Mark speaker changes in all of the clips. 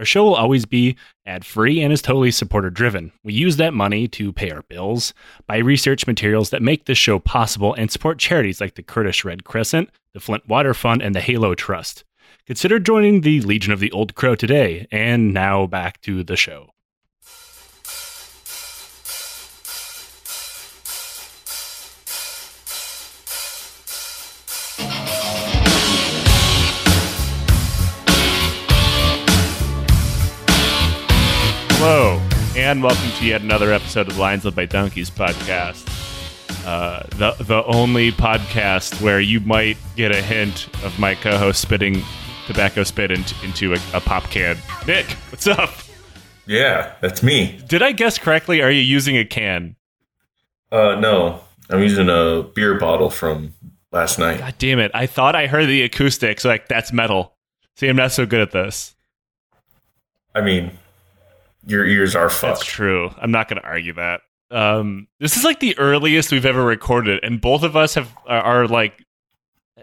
Speaker 1: Our show will always be ad free and is totally supporter driven. We use that money to pay our bills, buy research materials that make this show possible, and support charities like the Kurdish Red Crescent, the Flint Water Fund, and the Halo Trust. Consider joining the Legion of the Old Crow today. And now back to the show. And welcome to yet another episode of the Lions Led by Donkeys podcast. Uh, the the only podcast where you might get a hint of my co-host spitting tobacco spit into, into a, a pop can. Nick, what's up?
Speaker 2: Yeah, that's me.
Speaker 1: Did I guess correctly? Are you using a can?
Speaker 2: Uh, no, I'm using a beer bottle from last night.
Speaker 1: God damn it! I thought I heard the acoustics. Like that's metal. See, I'm not so good at this.
Speaker 2: I mean, your ears are fucked.
Speaker 1: That's true. I'm not going to argue that. Um, this is like the earliest we've ever recorded, and both of us have are, are like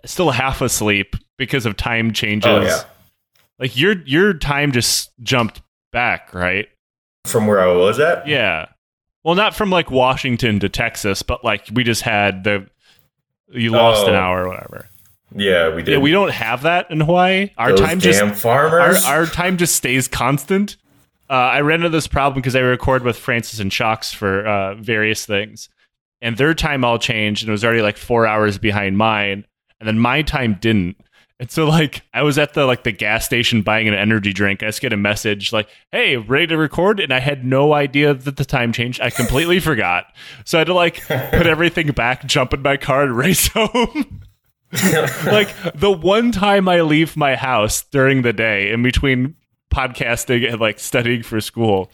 Speaker 1: still half asleep because of time changes.
Speaker 2: Oh yeah,
Speaker 1: Like your your time just jumped back, right?
Speaker 2: from where I was at.
Speaker 1: Yeah. Well, not from like Washington to Texas, but like we just had the you lost an
Speaker 2: Oh.
Speaker 1: hour or whatever.
Speaker 2: yeah, we did.
Speaker 1: Yeah, we don't have that in Hawaii. Our
Speaker 2: Those
Speaker 1: time just
Speaker 2: damn
Speaker 1: our,
Speaker 2: farmers.
Speaker 1: our time just stays constant. Uh, I ran into this problem because I record with Francis and Shocks for uh, various things, and their time all changed, and it was already like four hours behind mine, and then my time didn't. And so, like, I was at the like the gas station buying an energy drink. I just get a message like, "Hey, ready to record?" And I had no idea that the time changed. I completely forgot, so I had to like put everything back, jump in my car, and race home. like the one time I leave my house during the day in between podcasting and like studying for school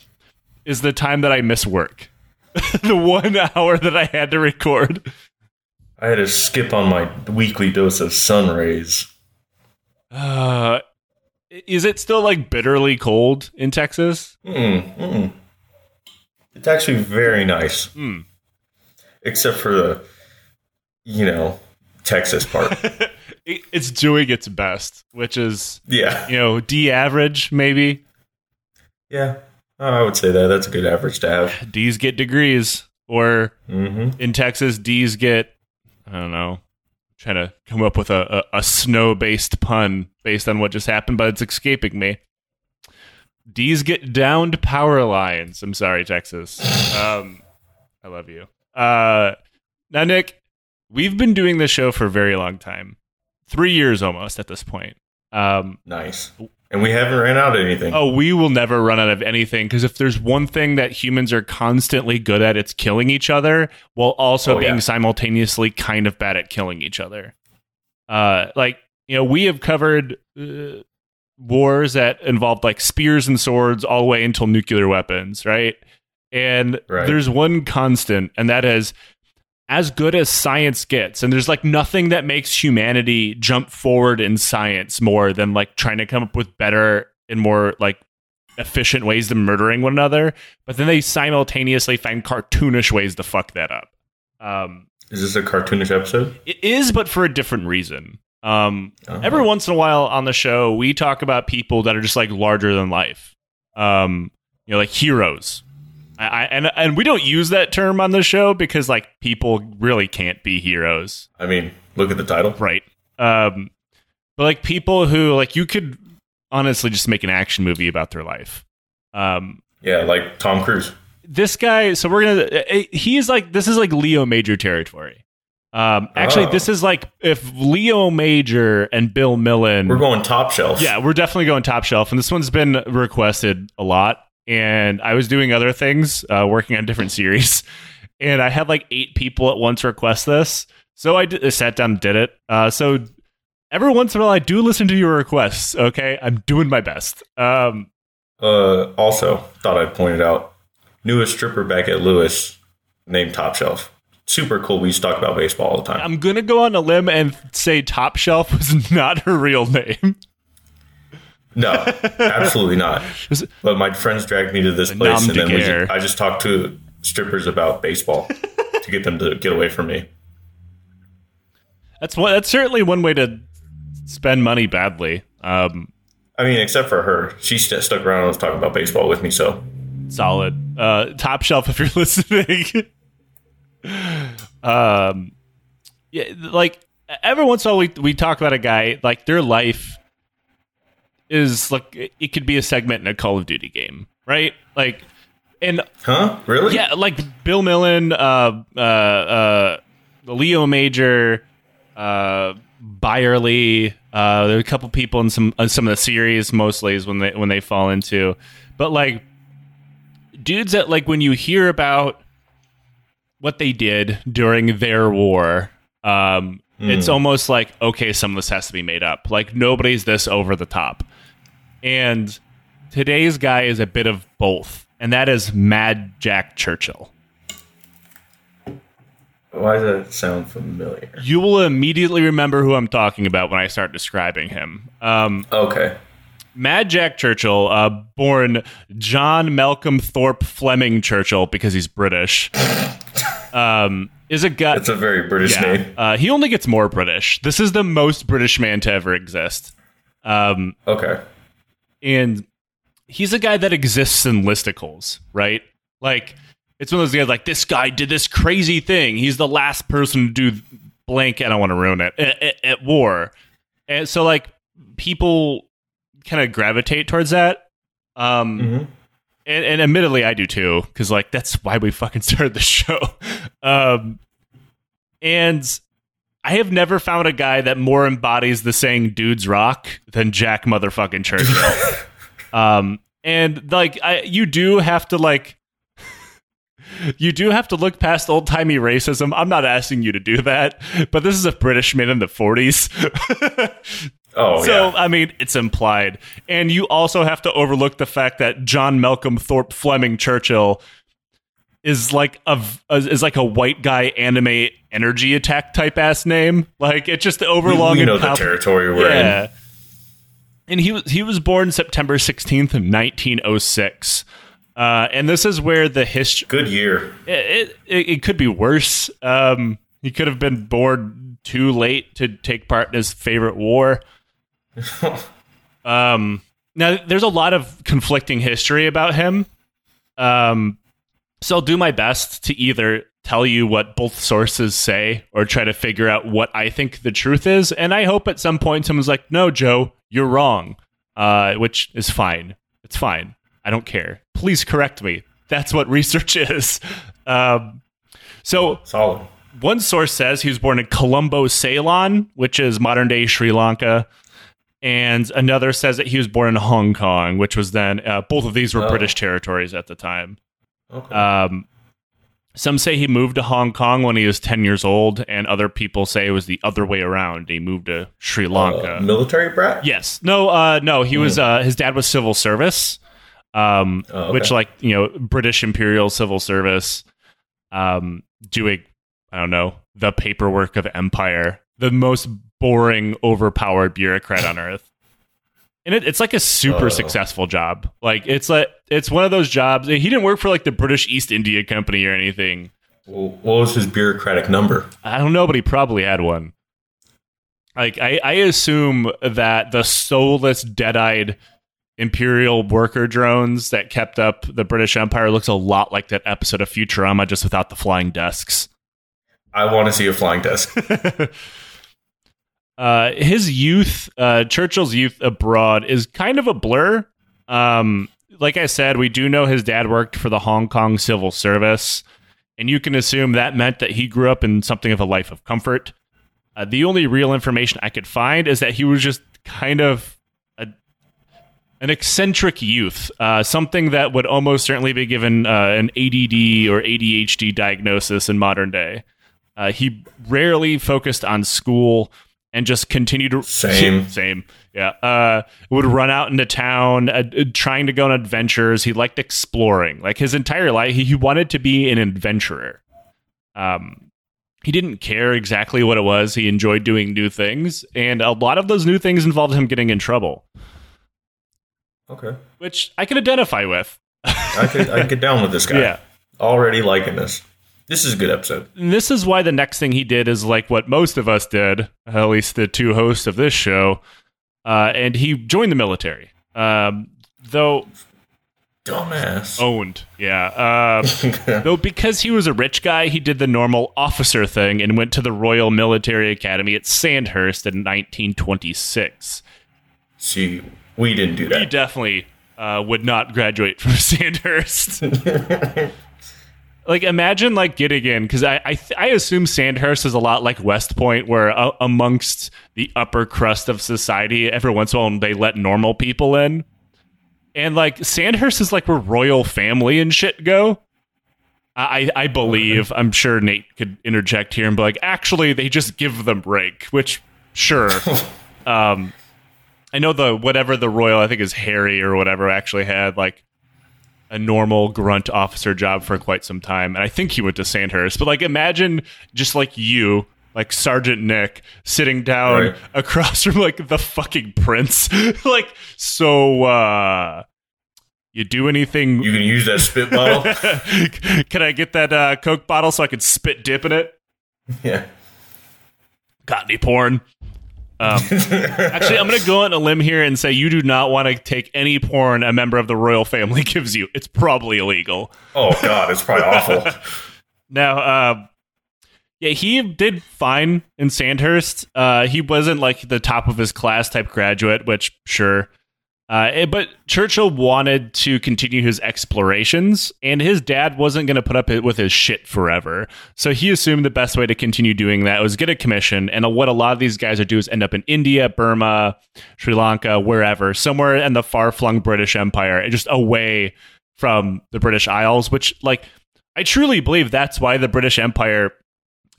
Speaker 1: is the time that I miss work. the one hour that I had to record.
Speaker 2: I had to skip on my weekly dose of sun rays.
Speaker 1: Uh, is it still like bitterly cold in Texas?
Speaker 2: Mm, mm. It's actually very nice,
Speaker 1: Hmm.
Speaker 2: except for the, you know, Texas part.
Speaker 1: It- it's doing its best, which is
Speaker 2: yeah,
Speaker 1: you know D average maybe.
Speaker 2: yeah. I would say that that's a good average to have.
Speaker 1: D's get degrees, or
Speaker 2: hmm
Speaker 1: in Texas, D's get I don't know. Trying to come up with a, a, a snow based pun based on what just happened, but it's escaping me. D's get downed power lines. I'm sorry, Texas. Um, I love you. Uh, now, Nick, we've been doing this show for a very long time, three years almost at this point. Um,
Speaker 2: Nice. And we haven't ran out of anything.
Speaker 1: Oh, we will never run out of anything because if there's one thing that humans are constantly good at, it's killing each other while also
Speaker 2: Oh,
Speaker 1: being
Speaker 2: yeah.
Speaker 1: simultaneously kind of bad at killing each other. Uh, like you know, we have covered uh, wars that involved like spears and swords all the way until nuclear weapons, right? And
Speaker 2: Right.
Speaker 1: there's one constant, and that is as good as science gets. And there's like nothing that makes humanity jump forward in science more than like trying to come up with better and more like efficient ways to murdering one another. But then they simultaneously find cartoonish ways to fuck that up. Um
Speaker 2: Is this a cartoonish episode?
Speaker 1: it is but for a different reason. Um
Speaker 2: Uh-huh.
Speaker 1: every once in a while on the show we talk about people that are just like larger than life. Um you know like heroes I, and and we don't use that term on the show because like people really can't be heroes
Speaker 2: I mean, look at the title.
Speaker 1: right um but like people who like you could honestly just make an action movie about their life um
Speaker 2: Yeah, like Tom Cruise.
Speaker 1: this guy so we're gonna uh, he's like this is like leo major territory um actually
Speaker 2: Oh.
Speaker 1: this is like if leo major and bill millen
Speaker 2: We're going top shelf.
Speaker 1: yeah we're definitely going top shelf and this one's been requested a lot and i was doing other things uh, working on different series and i had like eight people at once request this so i, did, I sat down and did it uh, so every once in a while i do listen to your requests okay i'm doing my best um
Speaker 2: Uh, also, thought I'd point it out. Newest stripper back at Lewis, named Top Shelf. super cool. We used to talk about baseball all the time.
Speaker 1: I'm gonna go on a limb and say Top Shelf was not her real name.
Speaker 2: No, absolutely not. But my friends dragged me to this place, and then just, I just talked to strippers about baseball to get them to get away from me.
Speaker 1: That's one. That's certainly one way to spend money badly. Um,
Speaker 2: I mean, except for her, she st- stuck around and was talking about baseball with me. So
Speaker 1: solid. Uh, top shelf if you're listening. um, yeah, like every once in a while we we talk about a guy like their life is like it could be a segment in a Call of Duty game, right? Like, and
Speaker 2: huh? Really?
Speaker 1: yeah, like Bill Millen, uh, uh, uh, Leo Major, uh, Byerly. Uh, there are a couple people in some uh, some of the series, mostly is when they when they fall into, but like dudes that like when you hear about what they did during their war. Um, It's almost like okay, some of this has to be made up. Like nobody's this over the top. And today's guy is a bit of both, and that is Mad Jack Churchill.
Speaker 2: Why does that sound familiar?
Speaker 1: You will immediately remember who I'm talking about when I start describing him. Um,
Speaker 2: Okay.
Speaker 1: Mad Jack Churchill, uh, born John Malcolm Thorpe Fleming Churchill because he's British, um, is a guy.
Speaker 2: That's a very British
Speaker 1: Yeah,
Speaker 2: name.
Speaker 1: uh, he only gets more British. This is the most British man to ever exist. Um,
Speaker 2: Okay.
Speaker 1: And he's a guy that exists in listicles, right? Like it's one of those guys like this guy did this crazy thing. He's the last person to do blank. I don't want to ruin it at, at, at war, and so like people kind of gravitate towards that. Um,
Speaker 2: Mhm.
Speaker 1: and, and admittedly, I do too, because like that's why we fucking started the show. Um, and I have never found a guy that more embodies the saying "dudes rock" than Jack motherfucking Churchill. um, and like, I you do have to like. You do have to look past old timey racism. I'm not asking you to do that, but this is a British man in the 40s.
Speaker 2: Oh
Speaker 1: So
Speaker 2: yeah.
Speaker 1: I mean, it's implied, and you also have to overlook the fact that John Malcolm Thorpe Fleming Churchill is like a is like a white guy anime energy attack type ass name. Like it's just
Speaker 2: We,
Speaker 1: overlong
Speaker 2: we
Speaker 1: and
Speaker 2: know the territory we're in.
Speaker 1: And he was he was born September sixteenth, nineteen oh six. Uh, and this is where the history
Speaker 2: Good year.
Speaker 1: it, it, it could be worse. Um, he could have been born too late to take part in his favorite war. um, now, there's a lot of conflicting history about him. Um, so I'll do my best to either tell you what both sources say or try to figure out what I think the truth is. And I hope at some point someone's like, no, Joe, you're wrong, uh, which is fine. It's fine. I don't care. Please correct me. That's what research is. Um, so
Speaker 2: Solid.
Speaker 1: one source says he was born in Colombo, Ceylon, which is modern day Sri Lanka. And another says that he was born in Hong Kong, which was then, uh, both of these were
Speaker 2: Oh.
Speaker 1: British territories at the time.
Speaker 2: Okay.
Speaker 1: Um, some say he moved to Hong Kong when he was 10 years old, and other people say it was the other way around. He moved to Sri Lanka.
Speaker 2: Uh, military brat.
Speaker 1: Yes. No, uh, no, he was, uh, his dad was civil service, um,
Speaker 2: Oh, okay.
Speaker 1: which, like, you know, British Imperial Civil Service, um, doing, I don't know, the paperwork of empire, the most boring, overpowered bureaucrat on earth. And it, it's like a super
Speaker 2: Oh.
Speaker 1: successful job. Like, it's like, it's one of those jobs. He didn't work for like the British East India Company or anything.
Speaker 2: Well, what was his bureaucratic number?
Speaker 1: I don't know, but he probably had one. Like I, I assume that the soulless, dead-eyed Imperial worker drones that kept up the British Empire looks a lot like that episode of Futurama, just without the flying desks.
Speaker 2: I want to see a flying desk.
Speaker 1: uh, his youth, uh, Churchill's youth abroad, is kind of a blur. Um, like I said, we do know his dad worked for the Hong Kong Civil Service, and you can assume that meant that he grew up in something of a life of comfort. Uh, the only real information I could find is that he was just kind of a, an eccentric youth, uh, something that would almost certainly be given uh, an ADD or ADHD diagnosis in modern day. Uh, he rarely focused on school and just continue to
Speaker 2: Same.
Speaker 1: same yeah uh would run out into town uh, trying to go on adventures he liked exploring like his entire life he, he wanted to be an adventurer um he didn't care exactly what it was. He enjoyed doing new things, and a lot of those new things involved him getting in trouble,
Speaker 2: Okay.
Speaker 1: which I can identify with.
Speaker 2: I could I could get down with this guy.
Speaker 1: Yeah.
Speaker 2: Already liking this. This is a good episode.
Speaker 1: And this is why the next thing he did is like what most of us did, at least the two hosts of this show, uh, and he joined the military. Um, though
Speaker 2: Dumbass.
Speaker 1: owned, yeah. Uh, though because he was a rich guy, he did the normal officer thing and went to the Royal Military Academy at Sandhurst in 1926.
Speaker 2: See, we didn't do that.
Speaker 1: He definitely uh, would not graduate from Sandhurst. Like imagine like getting in because I I, th- I assume Sandhurst is a lot like West Point, where uh, amongst the upper crust of society, every once in a while they let normal people in, and like Sandhurst is like where royal family and shit go. I, I believe I'm sure Nate could interject here and be like, actually, they just give them rank, which sure. um, I know the whatever the royal I think is Harry or whatever actually had like a normal grunt officer job for quite some time, and I think he went to Sandhurst. But like, imagine just like you, like Sergeant Nick, sitting down
Speaker 2: Right.
Speaker 1: across from like the fucking prince, like so. uh You do anything?
Speaker 2: You can use that spit bottle.
Speaker 1: Can I get that uh, Coke bottle so I can spit dip in it?
Speaker 2: yeah.
Speaker 1: Got any porn? Um, actually, I'm going to go on a limb here and say you do not want to take any porn a member of the royal family gives you. It's probably illegal.
Speaker 2: Oh God, it's probably awful.
Speaker 1: Now, uh, yeah, he did fine in Sandhurst. Uh, he wasn't like the top of his class type graduate, which sure. Uh, eh, but Churchill wanted to continue his explorations, and his dad wasn't going to put up with his shit forever. So he assumed the best way to continue doing that was get a commission. And what a lot of these guys are do is end up in India, Burma, Sri Lanka, wherever, somewhere in the far flung British Empire, just away from the British Isles, which, like, I truly believe that's why the British Empire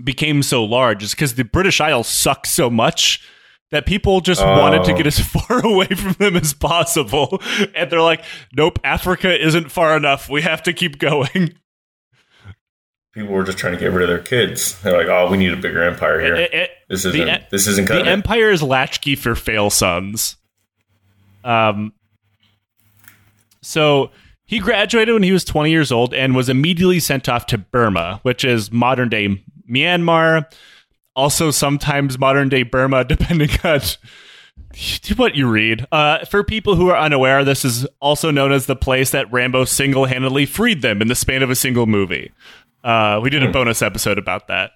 Speaker 1: became so large, is because the British Isles suck so much that people just wanted to
Speaker 2: Oh.
Speaker 1: get as far away from them as possible. And they're like, nope, Africa isn't far enough. We have to keep going.
Speaker 2: People were just trying to get rid of their kids. They're like, "Oh, we need a bigger empire here.
Speaker 1: It- it-
Speaker 2: this isn't.
Speaker 1: e-
Speaker 2: this isn't
Speaker 1: the
Speaker 2: cutting it."
Speaker 1: Empire is latchkey for fail sons. Um, so he graduated when he was 20 years old and was immediately sent off to Burma, which is modern day Myanmar, also sometimes modern day Burma, depending on what you read. Uh, for people who are unaware, this is also known as the place that Rambo single handedly freed them in the span of a single movie. Uh, we did a bonus episode about that.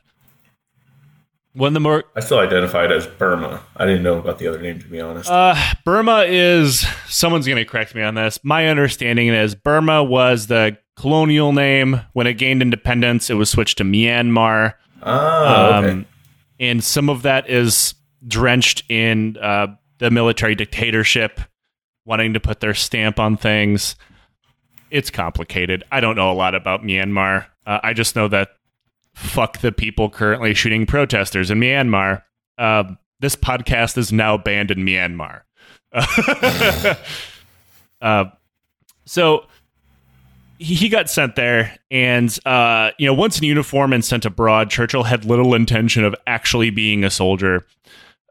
Speaker 1: One of the more
Speaker 2: I still identified as Burma. I didn't know about the other name, to be honest.
Speaker 1: Uh, Burma is someone's going to correct me on this. My understanding is Burma was the colonial name when it gained independence. It was switched to Myanmar,
Speaker 2: oh, okay.
Speaker 1: um, and some of that is drenched in uh, the military dictatorship, wanting to put their stamp on things. It's complicated. I don't know a lot about Myanmar. Uh, I just know that fuck the people currently shooting protesters in Myanmar. Uh, this podcast is now banned in Myanmar. uh, so he, got sent there, and uh, you know, once in uniform and sent abroad, Churchill had little intention of actually being a soldier.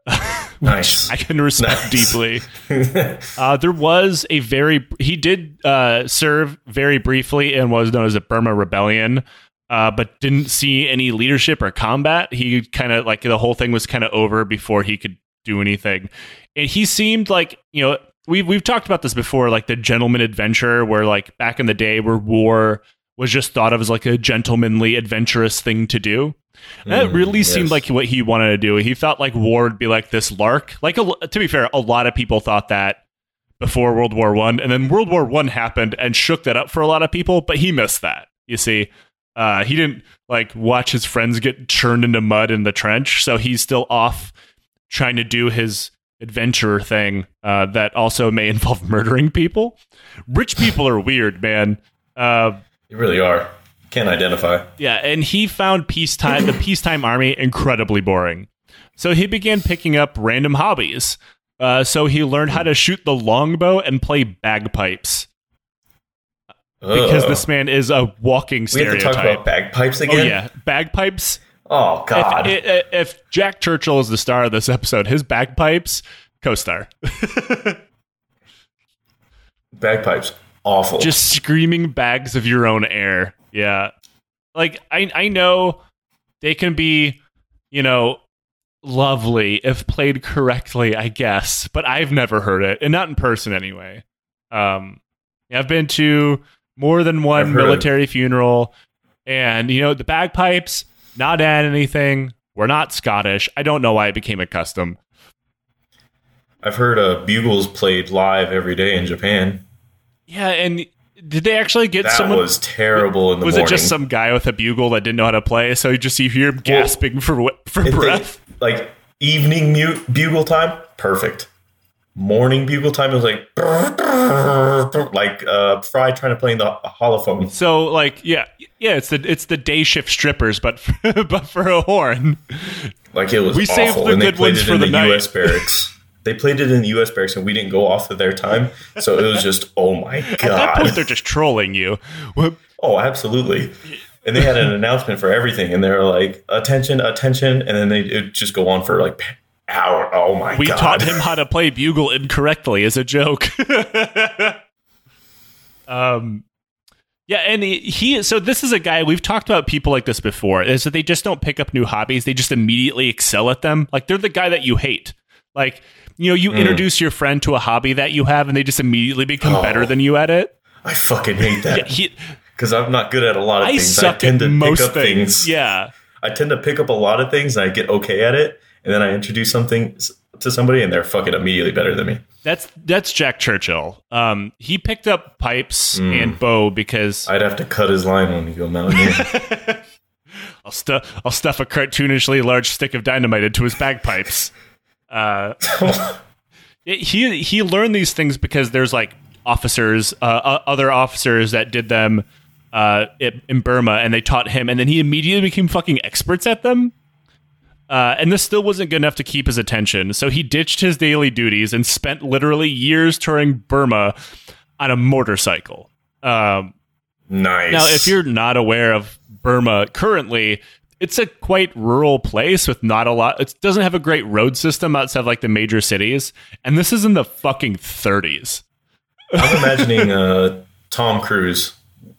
Speaker 2: nice.
Speaker 1: I can respect
Speaker 2: Nice.
Speaker 1: deeply. Uh, there was a very he did uh, serve very briefly and was known as the Burma Rebellion, uh, but didn't see any leadership or combat. He kind of like the whole thing was kind of over before he could do anything, and he seemed like you know we've we've talked about this before, like the gentleman adventure, where like back in the day where war was just thought of as like a gentlemanly adventurous thing to do. And that
Speaker 2: Mm,
Speaker 1: really seemed like what he wanted to do. He thought like war would be like this lark. Like a, to be fair, a lot of people thought that before World War One, and then World War One happened and shook that up for a lot of people. But he missed that. You see, uh, he didn't like watch his friends get churned into mud in the trench, so he's still off trying to do his adventurer thing uh, that also may involve murdering people. Rich people are weird, man. Uh,
Speaker 2: you really are. Can't identify.
Speaker 1: yeah, and he found peacetime the peacetime army incredibly boring. So he began picking up random hobbies. Uh, so he learned how to shoot the longbow and play bagpipes because this man is a walking stereotype.
Speaker 2: we have to talk about bagpipes
Speaker 1: oh
Speaker 2: again.
Speaker 1: yeah, bagpipes
Speaker 2: Oh God!
Speaker 1: If, if, if Jack Churchill is the star of this episode, his bagpipes co-star,
Speaker 2: Bagpipes, awful.
Speaker 1: just screaming bags of your own air. Yeah, like I I know they can be, you know, lovely if played correctly, I guess, but I've never heard it, and not in person anyway. Um, I've been to more than one military funeral, and you know the bagpipes not add anything. We're not Scottish. I don't know why it became a custom.
Speaker 2: I've heard uh, bugles played live every day in Japan.
Speaker 1: Yeah, and did they actually get
Speaker 2: That
Speaker 1: someone?
Speaker 2: was terrible in the
Speaker 1: was
Speaker 2: morning.
Speaker 1: it just some guy with a bugle that didn't know how to play? So you just you hear him gasping for for
Speaker 2: If they-
Speaker 1: breath.
Speaker 2: like evening mute bugle time, perfect. Morning bugle time, it was like like uh, Fry trying to play in the holophoner.
Speaker 1: So like yeah yeah it's the it's the day shift strippers but for, but for a horn.
Speaker 2: Like it was
Speaker 1: We
Speaker 2: awful.
Speaker 1: saved the
Speaker 2: and they
Speaker 1: good
Speaker 2: played
Speaker 1: ones
Speaker 2: it
Speaker 1: for
Speaker 2: in
Speaker 1: the
Speaker 2: the,
Speaker 1: night.
Speaker 2: U.S. barracks. They played it in the U.S. barracks, and we didn't go off of their time. So it was just, oh my god!
Speaker 1: At that point they're just trolling you.
Speaker 2: Oh, absolutely. And they had an announcement for everything, and they were like, "Attention, attention!" And then they would just go on for like Oh my
Speaker 1: We
Speaker 2: god!
Speaker 1: taught him how to play bugle incorrectly as a joke. um, yeah, and he, he. So this is a guy we've talked about people like this before. Is that they just don't pick up new hobbies; they just immediately excel at them. Like they're the guy that you hate. Like you know, you
Speaker 2: Mm.
Speaker 1: introduce your friend to a hobby that you have, and they just immediately become
Speaker 2: Oh.
Speaker 1: better than you at it.
Speaker 2: I fucking hate that
Speaker 1: he,
Speaker 2: because I'm not good at a lot of
Speaker 1: I
Speaker 2: things. I
Speaker 1: suck
Speaker 2: tend
Speaker 1: at
Speaker 2: to
Speaker 1: most
Speaker 2: pick up
Speaker 1: things.
Speaker 2: things.
Speaker 1: Yeah.
Speaker 2: I tend to pick up a lot of things, and I get okay at it, and then I introduce something to somebody, and they're fucking immediately better than me.
Speaker 1: That's that's Jack Churchill. Um, he picked up pipes
Speaker 2: Mm.
Speaker 1: and bow because
Speaker 2: I'd have to cut his line when you go mountaineering.
Speaker 1: I'll stuff I'll stuff a cartoonishly large stick of dynamite into his bagpipes. Uh, it- he he learned these things because there's like officers, uh, uh, other officers that did them uh, in Burma, and they taught him, and then he immediately became fucking experts at them. Uh, and this still wasn't good enough to keep his attention, so he ditched his daily duties and spent literally years touring Burma on a motorcycle. Um,
Speaker 2: nice.
Speaker 1: now, if you're not aware of Burma currently, it's a quite rural place with not a lot. It doesn't have a great road system outside of like the major cities, and this is in the fucking 30s.
Speaker 2: I'm imagining uh, Tom Cruise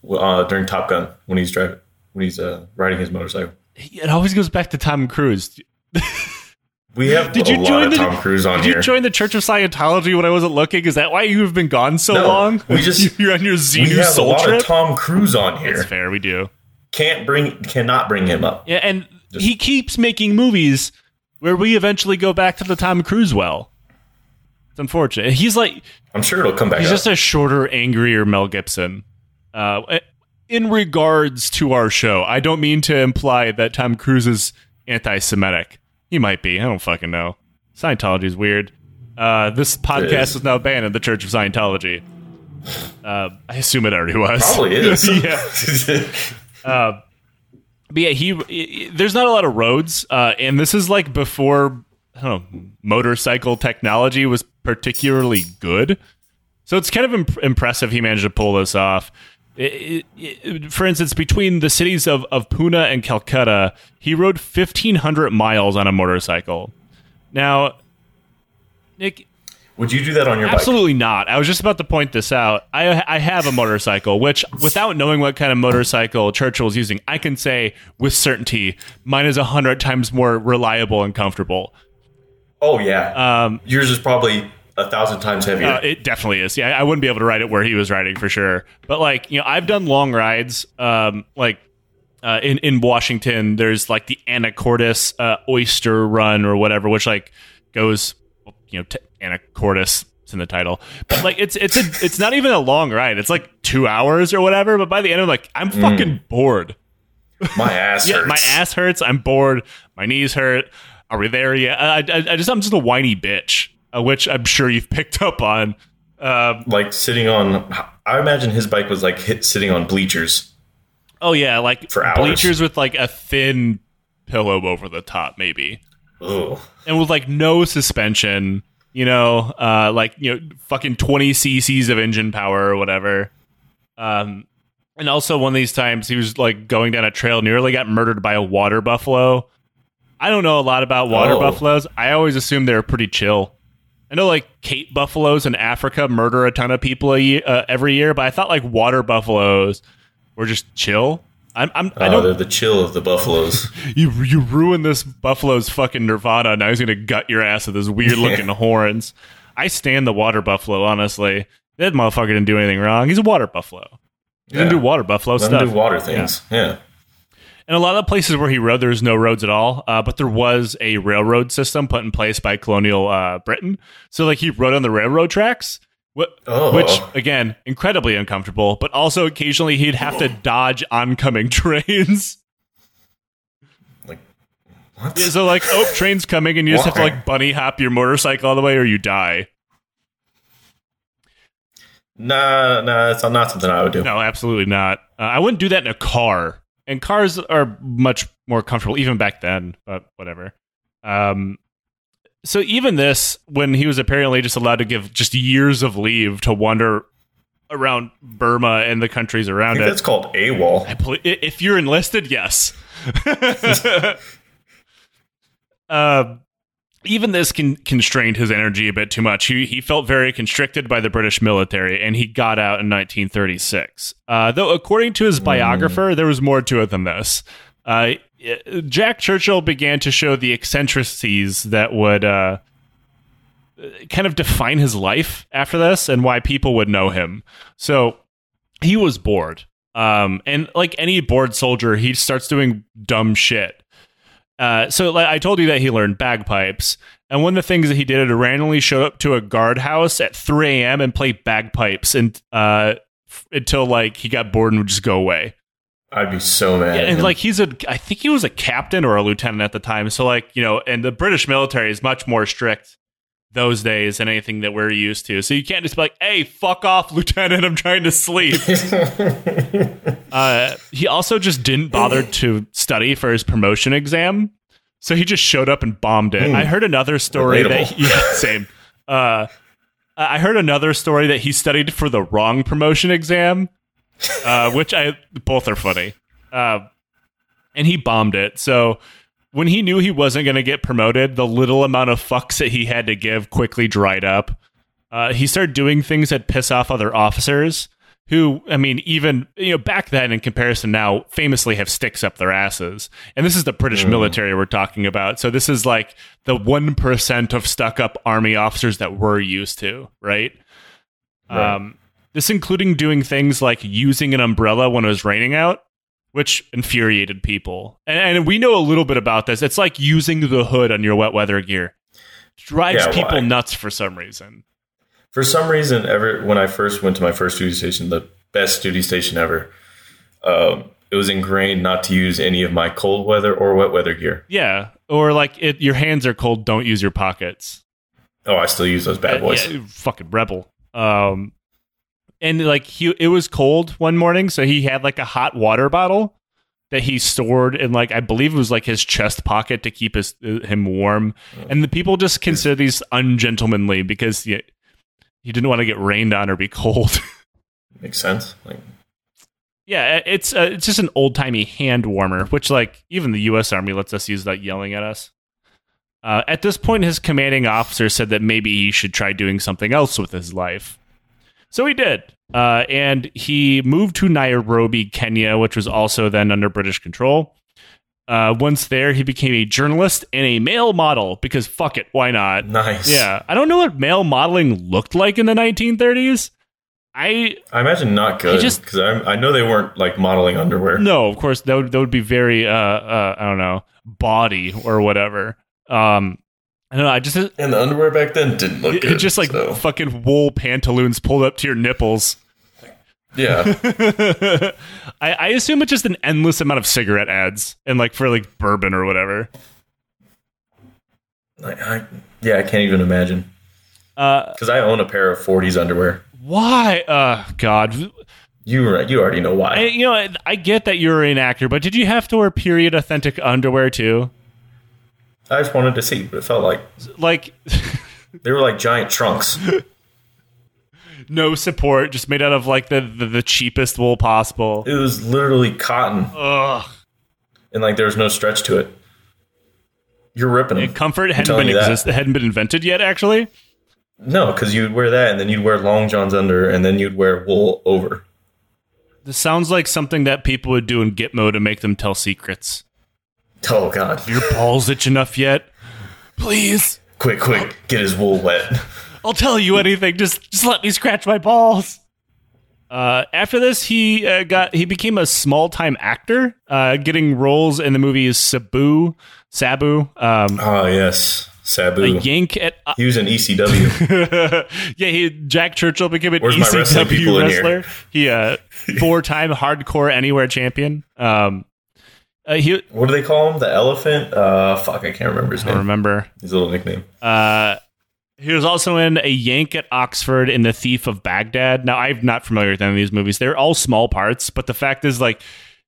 Speaker 2: uh, during Top Gun when he's driving when he's uh, riding his motorcycle.
Speaker 1: It always goes back to Tom Cruise.
Speaker 2: We have
Speaker 1: Did you join
Speaker 2: of
Speaker 1: the-
Speaker 2: Tom Cruise on
Speaker 1: Did
Speaker 2: here.
Speaker 1: you join the Church of Scientology when I wasn't looking? Is that why you have been gone so
Speaker 2: No,
Speaker 1: long?
Speaker 2: we just-
Speaker 1: you're on your
Speaker 2: we
Speaker 1: Xenu
Speaker 2: have a lot
Speaker 1: trip.
Speaker 2: of Tom Cruise on
Speaker 1: That's
Speaker 2: here.
Speaker 1: fair. We do.
Speaker 2: Can't bring, cannot bring him up.
Speaker 1: Yeah, and he keeps making movies where we eventually go back to the Tom Cruise well. It's unfortunate. He's like
Speaker 2: I'm sure it'll come back.
Speaker 1: He's
Speaker 2: up.
Speaker 1: just a shorter, angrier Mel Gibson. Uh, in regards to our show, I don't mean to imply that Tom Cruise is anti-Semitic. He might be. I don't fucking know. Scientology is weird. Uh, this podcast
Speaker 2: is.
Speaker 1: is now banned in the Church of Scientology. Uh, I assume it already was.
Speaker 2: Probably is.
Speaker 1: yeah. But yeah, he, he- there's not a lot of roads, uh, and this is like before I don't know, motorcycle technology was particularly good. So it's kind of imp- impressive he managed to pull this off. It- it- it- for instance, between the cities of, of Pune and Calcutta, he rode 1,500 miles on a motorcycle. Now, Nick,
Speaker 2: Would you do that on your bike?
Speaker 1: Absolutely not. I was just about to point this out. I I have a motorcycle, which without knowing what kind of motorcycle Churchill is using, I can say with certainty mine is a hundred times more reliable and comfortable.
Speaker 2: Oh yeah.
Speaker 1: Um,
Speaker 2: Yours is probably a thousand times heavier.
Speaker 1: uh, it definitely is. Yeah, I wouldn't be able to ride it where he was riding for sure. But like, you know, I've done long rides. Um, like uh, in in Washington, there's like the Anacortes uh, Oyster Run or whatever, which like goes, you know, t- Anacortes. It's in the title, but like it's it's a it's not even a long ride. It's like two hours or whatever. But by the end, I'm like, I'm fucking bored.
Speaker 2: my ass
Speaker 1: Yeah,
Speaker 2: hurts.
Speaker 1: my ass hurts. I'm bored. My knees hurt. Are we there yet? I, I, I just I'm just a whiny bitch, uh, which I'm sure you've picked up on. Um,
Speaker 2: Like sitting on. I imagine his bike was like hit sitting on bleachers.
Speaker 1: Oh yeah, like
Speaker 2: For hours.
Speaker 1: bleachers with like a thin pillow over the top, maybe,
Speaker 2: Ugh.
Speaker 1: and with like no suspension. You know, uh, like you know, fucking twenty cc's of engine power or whatever. Um, And also one of these times he was like going down a trail, nearly got murdered by a water buffalo. I don't know a lot about water
Speaker 2: Oh.
Speaker 1: buffaloes. I always assume they're pretty chill. I know like Cape buffaloes in Africa murder a ton of people a year, uh, every year, but I thought like water buffaloes were just chill. I'm, I'm I
Speaker 2: Oh,
Speaker 1: know
Speaker 2: they're the chill of the buffaloes.
Speaker 1: you you ruined this buffalo's fucking nirvana. Now he's gonna gut your ass with his weird looking horns. I stand the water buffalo. Honestly, that motherfucker didn't do anything wrong. He's a water buffalo. He didn't do water buffalo
Speaker 2: Let
Speaker 1: stuff.
Speaker 2: do water things. Yeah.
Speaker 1: And a lot of places where he rode, there's no roads at all. Uh, but there was a railroad system put in place by colonial uh, Britain. So like he rode on the railroad tracks. wh-
Speaker 2: Oh.
Speaker 1: Which again, incredibly uncomfortable, but also occasionally he'd have to dodge oncoming trains.
Speaker 2: Like what?
Speaker 1: Yeah, so like, oh, train's coming, and you just have to like bunny hop your motorcycle all the way, or you die.
Speaker 2: Nah, nah, it's not something I would do.
Speaker 1: No, absolutely not. Uh, I wouldn't do that in a car, and cars are much more comfortable even back then. But whatever. Um, so even this, when he was apparently just allowed to give just years of leave to wander around Burma and the countries around it,
Speaker 2: that's called AWOL.
Speaker 1: I pl- if you're enlisted, yes. uh, even this con- constrained his energy a bit too much. He, he felt very constricted by the British military, and he got out in 1936. Uh, though, according to his biographer, there was more to it than this. Uh, Jack Churchill began to show the eccentricities that would uh, kind of define his life after this and why people would know him. So he was bored. Um, and like any bored soldier, he starts doing dumb shit. Uh, so like I told you that he learned bagpipes, and one of the things that he did is randomly show up to a guardhouse at 3 a.m. and play bagpipes and uh, f- until like he got bored and would just go away.
Speaker 2: I'd be so mad.
Speaker 1: Yeah, and like he's a, I think he was a captain or a lieutenant at the time. So like you know, and the British military is much more strict those days than anything that we're used to. So you can't just be like, "Hey, fuck off, lieutenant! I'm trying to sleep." uh, he also just didn't bother to study for his promotion exam, so he just showed up and bombed it.
Speaker 2: Hmm.
Speaker 1: I heard another story that
Speaker 2: Relatable.
Speaker 1: yeah, same. Uh, I heard another story that he studied for the wrong promotion exam, uh, which I both are funny. Uh, and he bombed it. So when he knew he wasn't going to get promoted, the little amount of fucks that he had to give quickly dried up. Uh, he started doing things that piss off other officers who, I mean, even you know back then in comparison now, famously have sticks up their asses. And this is the British military we're talking about. So this is like the one percent of stuck up army officers that we're used to, right?
Speaker 2: Right.
Speaker 1: Um, this including doing things like using an umbrella when it was raining out, which infuriated people. And, and we know a little bit about this. It's like using the hood on your wet weather gear. Drives
Speaker 2: Yeah,
Speaker 1: people nuts for some reason.
Speaker 2: For some reason, ever when I first went to my first duty station, the best duty station ever, um, it was ingrained not to use any of my cold weather or wet weather gear.
Speaker 1: Yeah, or like it, your hands are cold. Don't use your pockets.
Speaker 2: Oh, I still use those bad boys.
Speaker 1: Yeah, fucking rebel. Um, and like he, it was cold one morning, so he had like a hot water bottle that he stored in like I believe it was like his chest pocket to keep his uh, him warm. And the people just consider these ungentlemanly because he didn't want to get rained on or be cold.
Speaker 2: Makes sense. Like,
Speaker 1: yeah, it's uh, it's just an old timey hand warmer, which like even the U.S. Army lets us use that yelling at us. Uh, at this point, his commanding officer said that maybe he should try doing something else with his life. So he did. Uh, and he moved to Nairobi, Kenya, which was also then under British control. Uh, once there, he became a journalist and a male model because fuck it, why not?
Speaker 2: nice.
Speaker 1: Yeah. I don't know what male modeling looked like in the 1930s. I
Speaker 2: I imagine not good because I, I know they weren't like modeling underwear.
Speaker 1: No, of course that would that would be very uh uh I don't know body or whatever. Um, I don't know. I just
Speaker 2: And the underwear back then didn't look
Speaker 1: it
Speaker 2: good.
Speaker 1: just like
Speaker 2: so,
Speaker 1: fucking wool pantaloons pulled up to your nipples.
Speaker 2: Yeah.
Speaker 1: I, I assume it's just an endless amount of cigarette ads and like for like bourbon or whatever.
Speaker 2: Like, I, yeah, I can't even imagine
Speaker 1: Uh,
Speaker 2: because I own a pair of 40s underwear.
Speaker 1: why? Uh, God.
Speaker 2: You were- you already know why.
Speaker 1: I, you know, I- I get that you're an actor, but did you have to wear period authentic underwear too?
Speaker 2: I just wanted to see, but it felt like
Speaker 1: Like,
Speaker 2: they were like giant trunks.
Speaker 1: no support, just made out of like the the, the cheapest wool possible.
Speaker 2: It was literally cotton,
Speaker 1: Ugh.
Speaker 2: and like there was no stretch to it. You're ripping them.
Speaker 1: Comfort hadn't been exist- hadn't been invented yet. Actually,
Speaker 2: No, because you'd wear that, and then you'd wear long johns under, and then you'd wear wool over.
Speaker 1: this sounds like something that people would do in Gitmo to make them tell secrets.
Speaker 2: Oh God!
Speaker 1: Your balls itch enough yet? Please,
Speaker 2: Quick, quick, get his wool wet.
Speaker 1: I'll tell you anything. Just just let me scratch my balls. Uh, after this, he uh, got he became a small time actor, uh, getting roles in the movies Sabu, Sabu, um,
Speaker 2: Oh yes,
Speaker 1: a
Speaker 2: Sabu.
Speaker 1: yank at
Speaker 2: He was in E ECW.
Speaker 1: yeah, he Jack Churchill became an
Speaker 2: Where's my wrestling people
Speaker 1: ECW
Speaker 2: in here?
Speaker 1: wrestler. He uh four time hardcore anywhere champion. Um, uh, he
Speaker 2: what do they call him? The elephant? Uh, fuck, I can't remember his
Speaker 1: I don't
Speaker 2: name.
Speaker 1: remember.
Speaker 2: His little nickname.
Speaker 1: Uh, he was also in a Yank at Oxford in The Thief of Baghdad. Now, I'm not familiar with any of these movies. They're all small parts, but the fact is, like,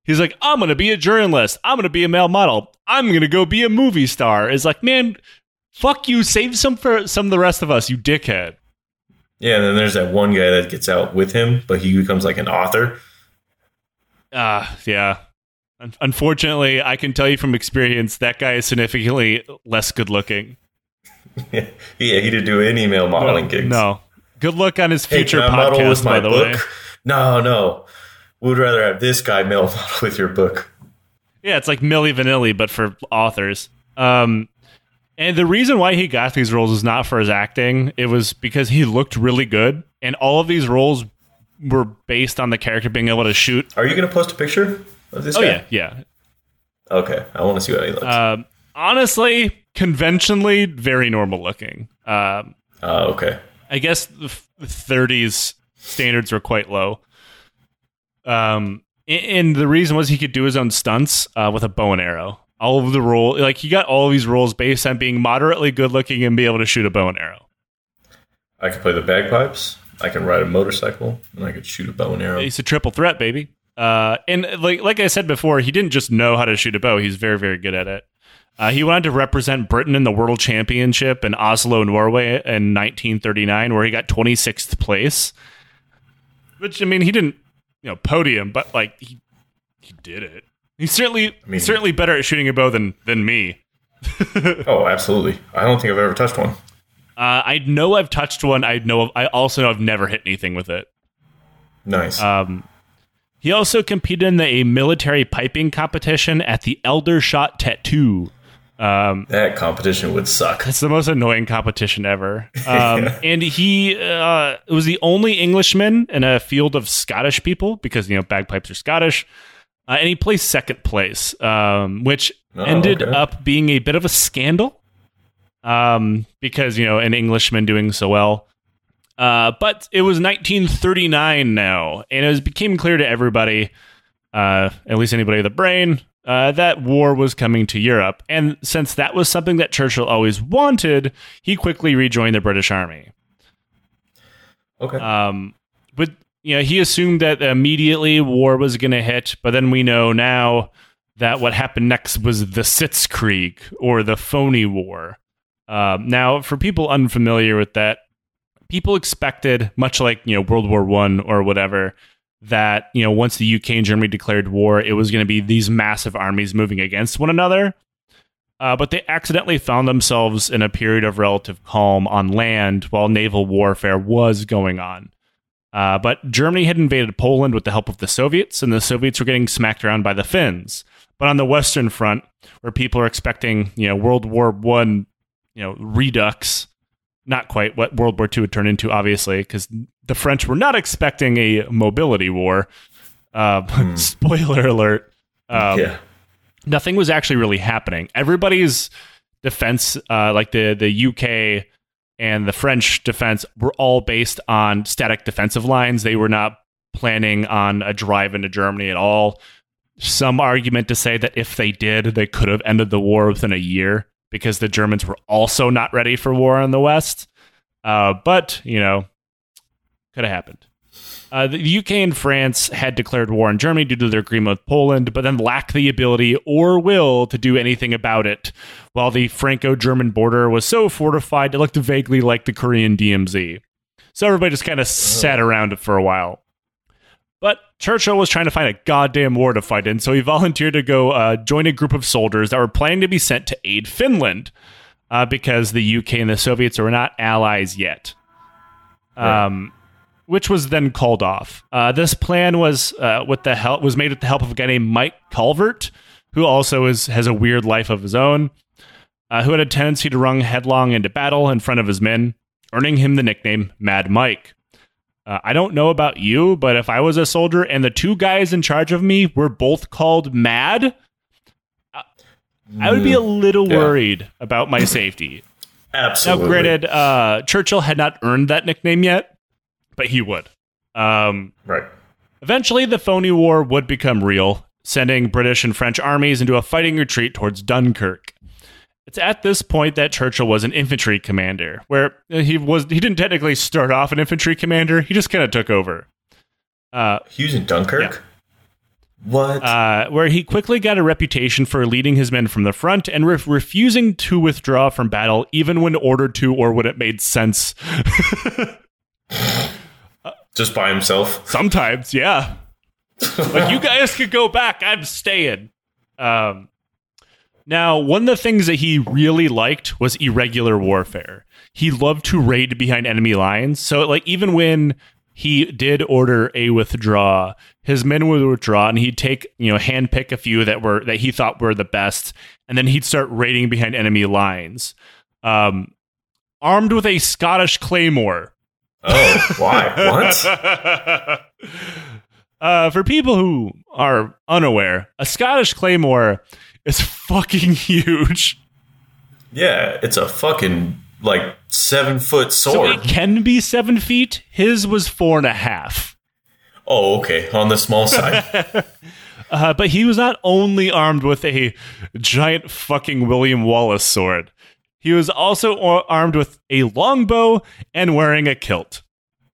Speaker 1: he's like, I'm going to be a journalist. I'm going to be a male model. I'm going to go be a movie star. Is like, man, fuck you. Save some for some of the rest of us, you dickhead.
Speaker 2: Yeah, and then there's that one guy that gets out with him, but he becomes like an author.
Speaker 1: Ah, yeah. Un- Unfortunately, I can tell you from experience that guy is significantly less good looking.
Speaker 2: yeah, he didn't do any male modeling gigs.
Speaker 1: No. Good luck on his
Speaker 2: Hey,
Speaker 1: future
Speaker 2: model
Speaker 1: podcast,
Speaker 2: with my
Speaker 1: by the
Speaker 2: book?
Speaker 1: way.
Speaker 2: No, no. We'd rather have this guy male model with your book.
Speaker 1: Yeah, it's like Milli Vanilli, but for authors. Um, and the reason why he got these roles is not for his acting. It was because he looked really good, and all of these roles were based on the character being able to shoot.
Speaker 2: Are you going to post a picture of this
Speaker 1: Oh
Speaker 2: guy?
Speaker 1: yeah, yeah.
Speaker 2: Okay, I want to see what he looks.
Speaker 1: Um, honestly, conventionally, very normal looking. Um,
Speaker 2: oh, okay.
Speaker 1: I guess the f- 30s standards were quite low. Um, and the reason was he could do his own stunts uh, with a bow and arrow. All of the role, like he got all of these roles based on being moderately good looking and be able to shoot a bow and arrow.
Speaker 2: I can play the bagpipes. I can ride a motorcycle, and I could shoot a bow and arrow.
Speaker 1: He's a triple threat, baby. Uh, and like like I said before, he didn't just know how to shoot a bow; he's very very good at it. Uh, he wanted to represent Britain in the World Championship in Oslo, Norway, in 1939, where he got 26th place. Which I mean, he didn't, you know, podium, but like he he did it. He's certainly
Speaker 2: mean-
Speaker 1: certainly better at shooting a bow than than me.
Speaker 2: Oh, absolutely. I don't think I've ever touched one.
Speaker 1: Uh, I know I've touched one. I know I also know I've never hit anything with it.
Speaker 2: Nice.
Speaker 1: Um, he also competed in the, a military piping competition at the Aldershot Tattoo. Um,
Speaker 2: that competition would suck.
Speaker 1: it's the most annoying competition ever. Um, and he uh, was the only Englishman in a field of Scottish people because you know bagpipes are Scottish. Uh, and he placed second place, um, which
Speaker 2: Oh,
Speaker 1: ended
Speaker 2: okay.
Speaker 1: up being a bit of a scandal um, because you know an Englishman doing so well. Uh, but it was 1939 now, and it was, became clear to everybody, uh, at least anybody with a brain, uh, that war was coming to Europe. And since that was something that Churchill always wanted, he quickly rejoined the British Army.
Speaker 2: Okay.
Speaker 1: Um, but you know, he assumed that immediately war was going to hit, but then we know now that what happened next was the Sitzkrieg or the Phony War. Um, now, for people unfamiliar with that, people expected, much like you know World War One or whatever, that you know once the UK and Germany declared war, it was going to be these massive armies moving against one another. Uh, but they accidentally found themselves in a period of relative calm on land while naval warfare was going on. Uh, but Germany had invaded Poland with the help of the Soviets, and the Soviets were getting smacked around by the Finns. But on the Western Front, where people are expecting, you know, World War One, you know, redux, not quite what World War Two would turn into, obviously, because the French were not expecting a mobility war. Uh, spoiler alert. Um,
Speaker 2: yeah.
Speaker 1: nothing was actually really happening. Everybody's defense, uh, like the the UK and the French defense, were all based on static defensive lines. They were not planning on a drive into Germany at all. Some argument to say that if they did, they could have ended the war within a year because the Germans were also not ready for war in the West. Uh, but you know, could have happened. Uh, the UK and France had declared war on Germany due to their agreement with Poland, but then lacked the ability or will to do anything about it. While the Franco German border was so fortified, it looked vaguely like the Korean DMZ. So everybody just kind of sat around it for a while. But Churchill was trying to find a goddamn war to fight in, so he volunteered to go uh, join a group of soldiers that were planning to be sent to aid Finland uh, because the UK and the Soviets were not allies yet. Um, which was then called off. Uh, this plan was uh, with the help was made with the help of a guy named Mike Calvert, who also is has a weird life of his own, uh, who had a tendency to run headlong into battle in front of his men, earning him the nickname Mad Mike. Uh, I don't know about you, but if I was a soldier and the two guys in charge of me were both called Mad, I would be a little
Speaker 2: Yeah.
Speaker 1: worried about my safety.
Speaker 2: Absolutely.
Speaker 1: Now, granted, uh, Churchill had not earned that nickname yet, but he would. Um,
Speaker 2: Right.
Speaker 1: eventually, the phony war would become real, sending British and French armies into a fighting retreat towards Dunkirk. It's at this point that Churchill was an infantry commander, where he was he didn't technically start off an infantry commander; he just kind of took over. Uh,
Speaker 2: He was in Dunkirk? What?
Speaker 1: uh, where he quickly got a reputation for leading his men from the front and re- refusing to withdraw from battle, even when ordered to or when it made sense.
Speaker 2: Just by himself?
Speaker 1: Sometimes, yeah. like you guys could go back. I'm staying. Um, now, one of the things that he really liked was irregular warfare. He loved to raid behind enemy lines. So, like, even when he did order a withdraw, his men would withdraw, and he'd take, you know, handpick a few that were that he thought were the best, and then he'd start raiding behind enemy lines. Um, armed with a Scottish claymore.
Speaker 2: Oh, why? what?
Speaker 1: uh, for people who are unaware, a Scottish claymore is fucking huge.
Speaker 2: Yeah, it's a fucking like seven foot
Speaker 1: So
Speaker 2: sword.
Speaker 1: it can be seven feet. His was four and a half.
Speaker 2: oh, okay. On the small side.
Speaker 1: Uh, but he was not only armed with a giant fucking William Wallace sword. He was also armed with a longbow and wearing a kilt.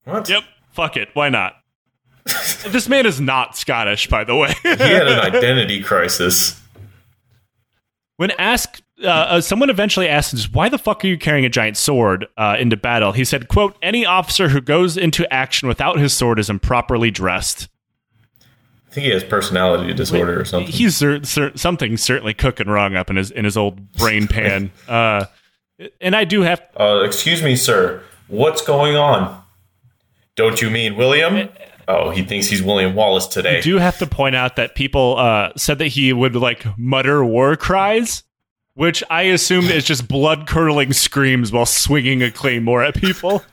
Speaker 2: What?
Speaker 1: Yep, fuck it, why not? this man is not Scottish, by the way.
Speaker 2: He had an identity crisis.
Speaker 1: When asked, uh, uh, someone eventually asked "Why the fuck are you carrying a giant sword uh, into battle?" He said, "Quote: Any officer who goes into action without his sword is improperly dressed.
Speaker 2: I think he has personality disorder or something.
Speaker 1: He's cer- cer- something certainly cooking wrong up in his in his old brain pan." uh, and I do have
Speaker 2: Uh, excuse me, sir. What's going on? Don't you mean William? Oh, he thinks he's William Wallace today.
Speaker 1: I do have to point out that people uh, said that he would like mutter war cries, which I assume is just blood curdling screams while swinging a claymore at people.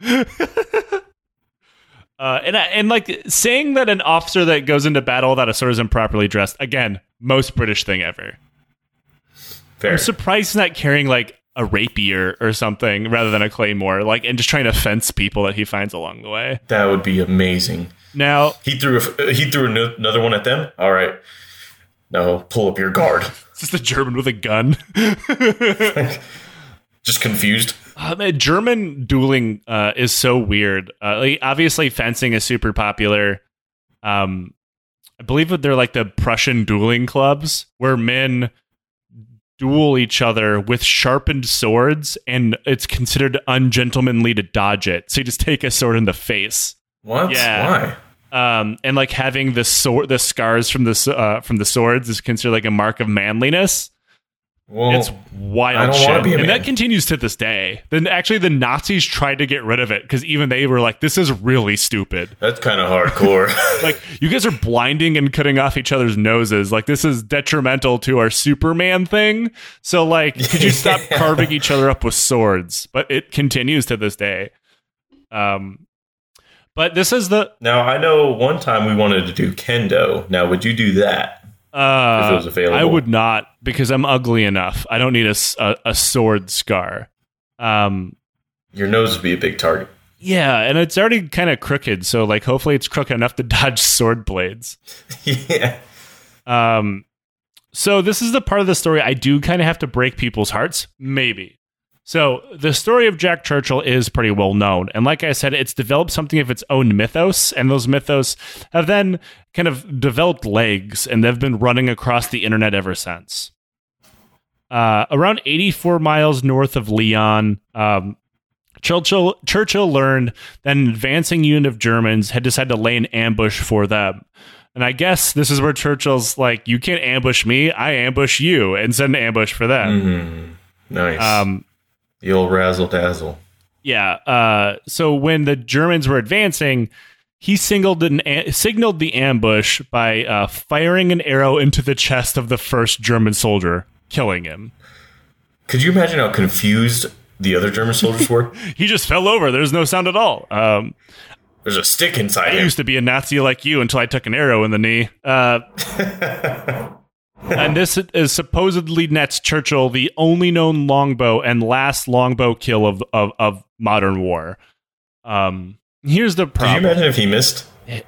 Speaker 1: Uh, and I- and like saying that an officer that goes into battle without a sword is improperly dressed again, most British thing ever.
Speaker 2: Fair.
Speaker 1: I'm surprised he's not carrying like a rapier or something rather than a claymore, like and just trying to fence people that he finds along the way.
Speaker 2: that would be amazing.
Speaker 1: Now,
Speaker 2: He threw a, he threw another one at them. All right. No, pull up your guard.
Speaker 1: it's just a German with a gun.
Speaker 2: Just confused.
Speaker 1: Uh, man, German dueling uh, is so weird. Uh, like, obviously, fencing is super popular. Um, I believe that they're like the Prussian dueling clubs, where men duel each other with sharpened swords, and it's considered ungentlemanly to dodge it. So you just take a sword in the face.
Speaker 2: What?
Speaker 1: Yeah.
Speaker 2: Why?
Speaker 1: Um, and like having the sword, the scars from the uh, from the swords is considered like a mark of manliness.
Speaker 2: Well,
Speaker 1: It's wild
Speaker 2: I don't
Speaker 1: shit.
Speaker 2: be a
Speaker 1: and that continues to this day. Then actually the Nazis tried to get rid of it because even they were like, this is really stupid.
Speaker 2: that's kind of hardcore.
Speaker 1: Like, you guys are blinding and cutting off each other's noses. Like, this is detrimental to our Superman thing. So, like, could you stop carving each other up with swords? But it continues to this day. Um, but this is the
Speaker 2: now I know one time we wanted to do kendo. Now, would you do that?
Speaker 1: Uh,
Speaker 2: If it was available.
Speaker 1: I would not because I'm ugly enough. I don't need a a sword scar. Um,
Speaker 2: Your nose would be a big target.
Speaker 1: Yeah, and it's already kind of crooked, so like hopefully it's crooked enough to dodge sword blades.
Speaker 2: yeah.
Speaker 1: Um so this is the part of the story I do kind of have to break people's hearts, maybe. So the story of Jack Churchill is pretty well known, and like I said, it's developed something of its own mythos, and those mythos have then kind of developed legs, and they've been running across the internet ever since. Uh, around 84 miles north of Leon, um, Churchill, Churchill learned that an advancing unit of Germans had decided to lay an ambush for them. And I guess this is where Churchill's like, you can't ambush me, I ambush you, and send an ambush for them.
Speaker 2: Mm, nice.
Speaker 1: Um,
Speaker 2: the old razzle dazzle.
Speaker 1: yeah. Uh, so when the Germans were advancing, he signaled, an, a- signaled the ambush by uh, firing an arrow into the chest of the first German soldier, killing him.
Speaker 2: Could you imagine how confused the other German soldiers were?
Speaker 1: He just fell over. There's no sound at all. Um,
Speaker 2: There's a stick inside
Speaker 1: I
Speaker 2: him.
Speaker 1: used to be a Nazi like you until I took an arrow in the knee. Uh, and this is supposedly nets Churchill the only known longbow and last longbow kill of of, of modern war. Um, here's the
Speaker 2: Could you imagine if he missed?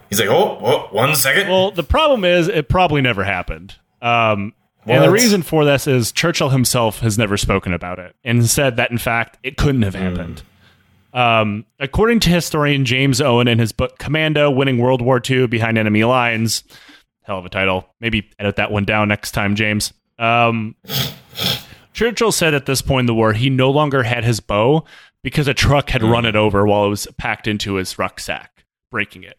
Speaker 2: He's like, oh, oh one second.
Speaker 1: Well, the problem is it probably never happened. Um, and the reason for this is Churchill himself has never spoken about it and said that in fact it couldn't have happened. Um, according to historian James Owen in his book Commando: Winning World War II Behind Enemy Lines, hell of a title. Maybe edit that one down next time, James. Um, Churchill said at this point in the war he no longer had his bow because a truck had run it over while it was packed into his rucksack, breaking it.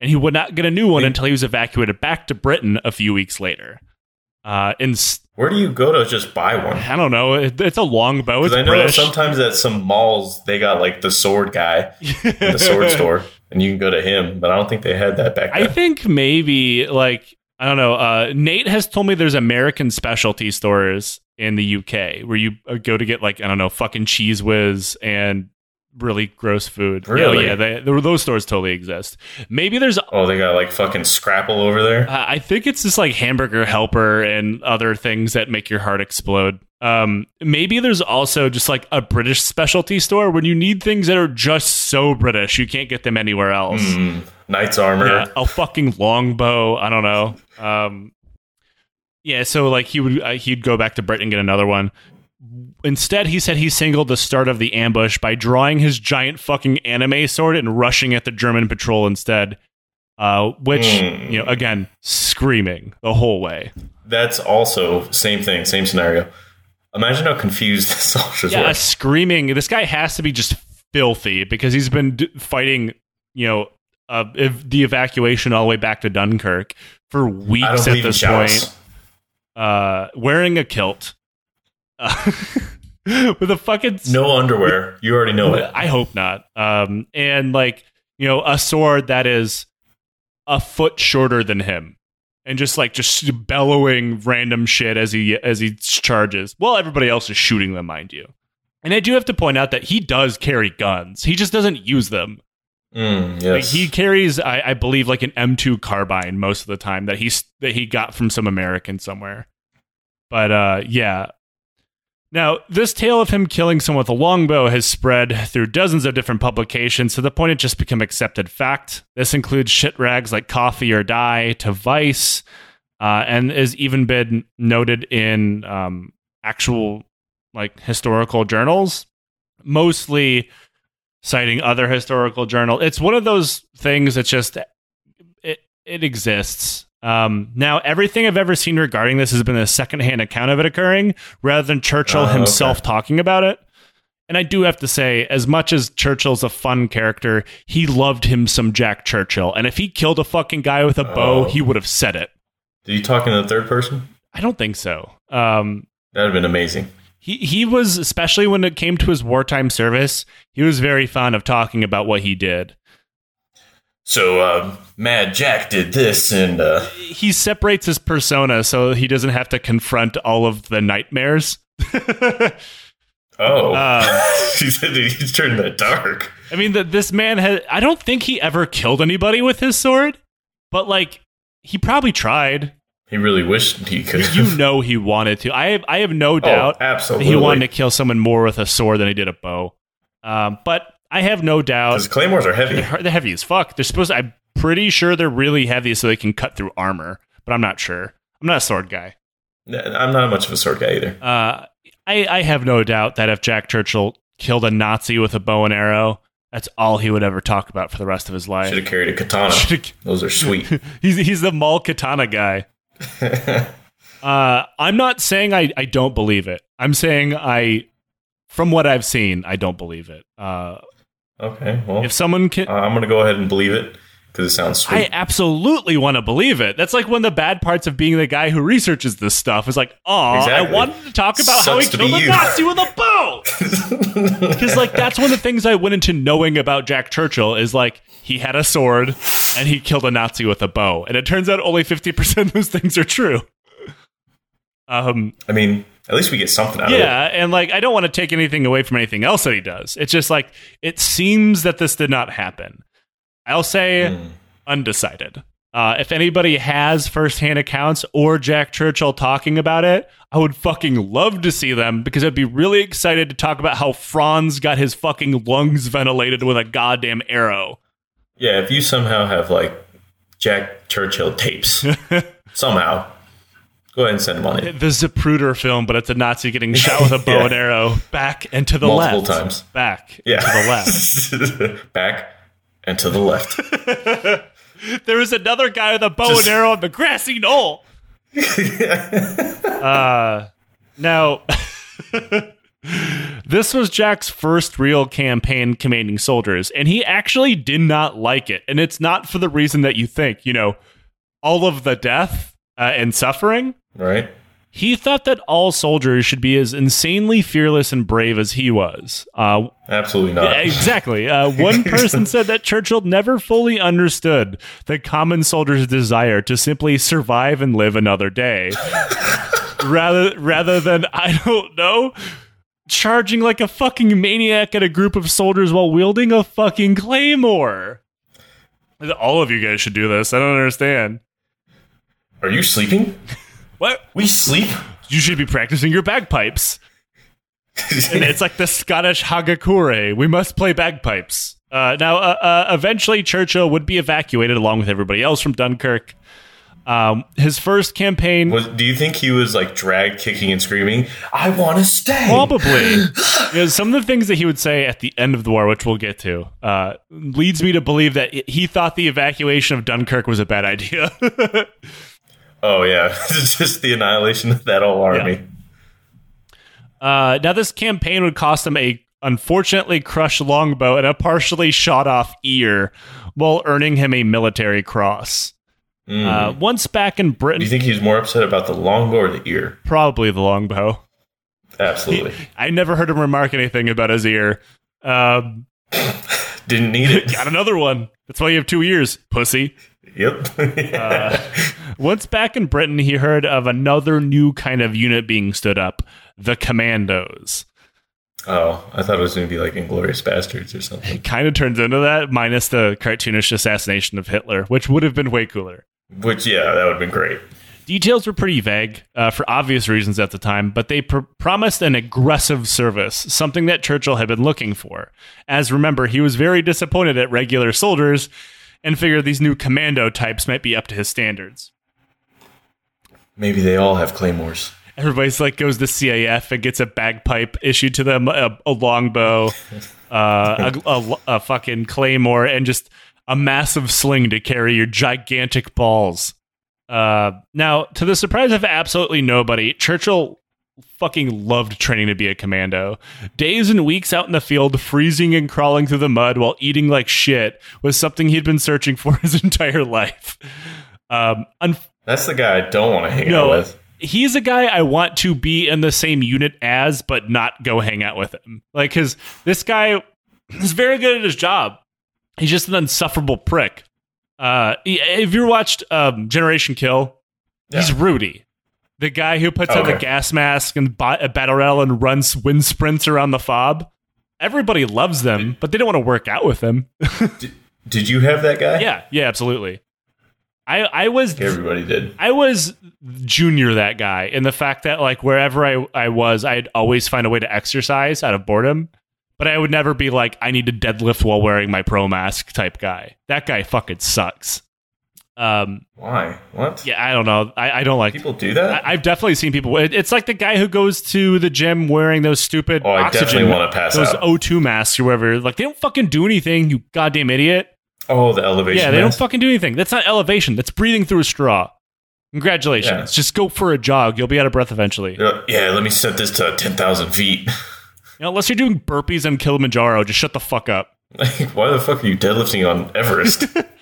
Speaker 1: And he would not get a new one until he was evacuated back to Britain a few weeks later. Uh, and s-
Speaker 2: Where do you go to just buy one?
Speaker 1: I don't know, it, it's a long bow. It's
Speaker 2: I know
Speaker 1: British.
Speaker 2: sometimes at some malls they got like the sword guy in the sword store, and you can go to him. But I don't think they had that back
Speaker 1: I think maybe like I don't know. Uh, Nate has told me there's American specialty stores in the UK where you uh, go to get like I don't know fucking cheese whiz and really gross food.
Speaker 2: Really?
Speaker 1: Yeah, they, those stores totally exist. Maybe there's. Uh,
Speaker 2: oh, they got like fucking Scrapple over there.
Speaker 1: I think it's just like hamburger helper and other things that make your heart explode. Um, maybe there's also just like a British specialty store when you need things that are just so British you can't get them anywhere else.
Speaker 2: Mm, Knight's armor.
Speaker 1: Yeah, a fucking longbow. I don't know. Um, yeah, so like he would uh, he'd go back to Britain and get another one. Instead, he said he singled the start of the ambush by drawing his giant fucking anime sword and rushing at the German patrol instead. Uh, which
Speaker 2: Hmm.
Speaker 1: you know, again, screaming the whole way.
Speaker 2: That's also same thing, same scenario. Imagine how confused the soldiers
Speaker 1: Yeah,
Speaker 2: were.
Speaker 1: screaming. This guy has to be just filthy because he's been d- fighting, you know, uh, ev- the evacuation all the way back to Dunkirk for weeks at this point. Uh, wearing a kilt, uh, with a fucking
Speaker 2: No underwear. You already know it.
Speaker 1: I hope not. Um, and like you know, a sword that is a foot shorter than him, and just like just bellowing random shit as he as he charges. Well, everybody else is shooting them, mind you. And I do have to point out that he does carry guns. He just doesn't use them.
Speaker 2: Mm,
Speaker 1: Like he carries, I, I believe, like an M2 carbine most of the time that he's that he got from some American somewhere. But uh, yeah. Now, this tale of him killing someone with a longbow has spread through dozens of different publications to the point it just become accepted fact. This includes shit rags like Coffee or Die to Vice, uh, and has even been noted in um, actual like historical journals, mostly citing other historical journal. It's one of those things that just it it exists. Um, now, everything I've ever seen regarding this has been a secondhand account of it occurring, rather than Churchill
Speaker 2: okay.
Speaker 1: himself talking about it. And I do have to say, as much as Churchill's a fun character, he loved him some Jack Churchill. And if he killed a fucking guy with a bow,
Speaker 2: Oh.
Speaker 1: he would have said it.
Speaker 2: Did you talk in the third person?
Speaker 1: I don't think so. Um,
Speaker 2: That'd have been amazing.
Speaker 1: he he was especially when it came to his wartime service, he was very fond of talking about what he did.
Speaker 2: So, uh, Mad Jack did this, and uh,
Speaker 1: He separates his persona so he doesn't have to confront all of the nightmares.
Speaker 2: oh,
Speaker 1: Um,
Speaker 2: he said that he's turned that dark.
Speaker 1: I mean, that this man had. I don't think he ever killed anybody with his sword, but like he probably tried.
Speaker 2: He really wished he could.
Speaker 1: You know, he wanted to. I have. I have no
Speaker 2: oh,
Speaker 1: doubt that
Speaker 2: absolutely.
Speaker 1: he wanted to kill someone more with a sword than he did a bow. Um, but I have no doubt
Speaker 2: Because claymores are heavy.
Speaker 1: they're, they're heavy as fuck. They're supposed. To, I'm pretty sure they're really heavy, so they can cut through armor. But I'm not sure. I'm not a sword guy.
Speaker 2: I'm not much of a sword guy either.
Speaker 1: Uh, I, I have no doubt that if Jack Churchill killed a Nazi with a bow and arrow, that's all he would ever talk about for the rest of his life.
Speaker 2: Should have carried a katana. Those are sweet.
Speaker 1: he's he's the mall katana guy. Uh, I'm not saying I, I don't believe it. I'm saying I from what I've seen, I don't believe it. Uh,
Speaker 2: Okay, well,
Speaker 1: if someone can,
Speaker 2: I'm gonna go ahead and believe it because it sounds sweet.
Speaker 1: I absolutely want to believe it. That's like one of the bad parts of being the guy who researches this stuff. Is like, oh, I wanted to talk about how he killed a. Nazi with a bow. Because like that's one of the things I went into knowing about Jack Churchill is like he had a sword and he killed a Nazi with a bow, and it turns out only fifty percent of those things are true. Um,
Speaker 2: I mean, at least we get something out of it.
Speaker 1: yeah, and like I don't want to take anything away from anything else that he does. It's just like it seems that this did not happen. I'll say
Speaker 2: Mm.
Speaker 1: undecided. Uh, if anybody has firsthand accounts or Jack Churchill talking about it, I would fucking love to see them because I'd be really excited to talk about how Franz got his fucking lungs ventilated with a goddamn arrow.
Speaker 2: Yeah, if you somehow have like Jack Churchill tapes, somehow, go ahead and send it
Speaker 1: The Zapruder film, but it's a Nazi getting shot with a bow
Speaker 2: Yeah.
Speaker 1: and arrow back and to the
Speaker 2: multiple
Speaker 1: left.
Speaker 2: times.
Speaker 1: Back
Speaker 2: Yeah,
Speaker 1: to the left.
Speaker 2: back and to the left.
Speaker 1: There was another guy with a bow
Speaker 2: Just-
Speaker 1: and arrow on the grassy knoll. uh, now, this was Jack's first real campaign commanding soldiers, and he actually did not like it. And it's not for the reason that you think, you know, all of the death uh, and suffering.
Speaker 2: Right?
Speaker 1: He thought that all soldiers should be as insanely fearless and brave as he was. Uh,
Speaker 2: Absolutely not.
Speaker 1: yeah, exactly. Uh, one person said that Churchill never fully understood the common soldier's desire to simply survive and live another day, rather rather than I don't know, charging like a fucking maniac at a group of soldiers while wielding a fucking claymore. All of you guys should do this. I don't understand.
Speaker 2: Are you sleeping?
Speaker 1: What?
Speaker 2: We sleep.
Speaker 1: You should be practicing your bagpipes. and it's like the Scottish Hagakure. We must play bagpipes. Uh, now, uh, uh, eventually, Churchill would be evacuated along with everybody else from Dunkirk. Um, his first campaign,
Speaker 2: Was, do you think he was like dragged, kicking and screaming? I want to stay.
Speaker 1: probably, because some of the things that he would say at the end of the war, which we'll get to, uh, leads me to believe that he thought the evacuation of Dunkirk was a bad idea.
Speaker 2: Oh yeah, it's just the annihilation of that whole army.
Speaker 1: Uh, now, this campaign would cost him a unfortunately crushed longbow and a partially shot off ear, while earning him a military cross.
Speaker 2: Mm.
Speaker 1: Uh, once back in Britain, do
Speaker 2: you think he's more upset about the longbow or the ear?
Speaker 1: probably the longbow.
Speaker 2: Absolutely.
Speaker 1: I never heard him remark anything about his ear. Um,
Speaker 2: Didn't need it.
Speaker 1: got another one. That's why you have two ears, pussy.
Speaker 2: Yep.
Speaker 1: Uh, Once back in Britain, he heard of another new kind of unit being stood up the Commandos.
Speaker 2: oh, I thought it was going to be like Inglourious Basterds or something.
Speaker 1: It kind of turns into that, minus the cartoonish assassination of Hitler, which would have been way cooler.
Speaker 2: Which, yeah, that would have been great.
Speaker 1: Details were pretty vague uh, for obvious reasons at the time, but they pr- promised an aggressive service, something that Churchill had been looking for. As remember, he was very disappointed at regular soldiers and figured these new commando types might be up to his standards.
Speaker 2: Maybe they all have claymores.
Speaker 1: Everybody's like goes to CAF and gets a bagpipe issued to them, a, a longbow, uh, a, a, a fucking claymore, and just a massive sling to carry your gigantic balls. Uh, now, to the surprise of absolutely nobody, Churchill fucking loved training to be a commando. Days and weeks out in the field, freezing and crawling through the mud while eating like shit was something he'd been searching for his entire life. Um, un-
Speaker 2: That's the guy I don't want to hang
Speaker 1: No.
Speaker 2: out with.
Speaker 1: he's a guy I want to be in the same unit as, but not go hang out with him. Like, because this guy is very good at his job. He's just an insufferable prick. Uh, if you watched um, Generation Kill, he's Rudy, the guy who puts on the gas mask and a battle rail and runs wind sprints around the fob. Everybody loves them, but they don't want to work out with him.
Speaker 2: Did you have that guy?
Speaker 1: yeah, yeah, absolutely. I I was
Speaker 2: Everybody did.
Speaker 1: I was junior that guy in the fact that like wherever I, I was, I'd always find a way to exercise out of boredom. But I would never be like, I need to deadlift while wearing my pro mask type guy. That guy fucking sucks. Um,
Speaker 2: Why? What?
Speaker 1: yeah, I don't know. I, I don't like.
Speaker 2: People do that?
Speaker 1: I, I've definitely seen people. it- It's like the guy who goes to the gym wearing those stupid
Speaker 2: oh, I
Speaker 1: oxygen,
Speaker 2: definitely want to pass
Speaker 1: those
Speaker 2: out.
Speaker 1: O2 masks or whatever. Like they don't fucking do anything. You goddamn idiot.
Speaker 2: oh, the elevation.
Speaker 1: Yeah, they don't fucking do anything. That's not elevation. That's breathing through a straw. Congratulations.
Speaker 2: Yeah.
Speaker 1: Just go for a jog. You'll be out of breath eventually.
Speaker 2: Yeah, let me set this to 10,000 feet.
Speaker 1: You know, unless you're doing burpees on Kilimanjaro, just shut the fuck up.
Speaker 2: Like, why the fuck are you deadlifting on Everest?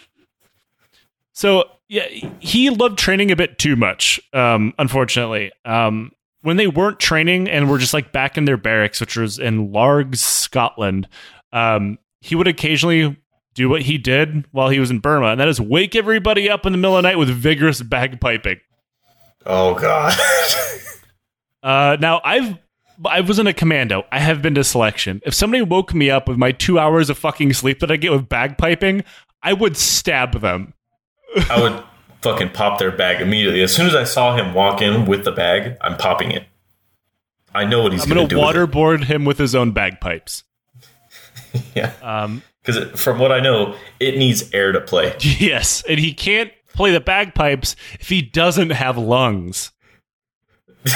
Speaker 1: So yeah, he loved training a bit too much. Um, unfortunately, um, when they weren't training and were just like back in their barracks, which was in Largs, Scotland, um, he would occasionally do what he did while he was in Burma, and that is wake everybody up in the middle of the night with vigorous bagpiping.
Speaker 2: oh god.
Speaker 1: Uh, now I've I was in a commando. I have been to selection. If somebody woke me up with my two hours of fucking sleep that I get with bagpiping, I would stab them.
Speaker 2: I would fucking pop their bag immediately. As soon as I saw him walk in with the bag, I'm popping it. I know what he's
Speaker 1: I'm
Speaker 2: going
Speaker 1: gonna
Speaker 2: to do. with it.
Speaker 1: waterboard him with his own bagpipes.
Speaker 2: Yeah.
Speaker 1: Um,
Speaker 2: Because from what I know, it needs air to play.
Speaker 1: yes, and he can't play the bagpipes if he doesn't have lungs.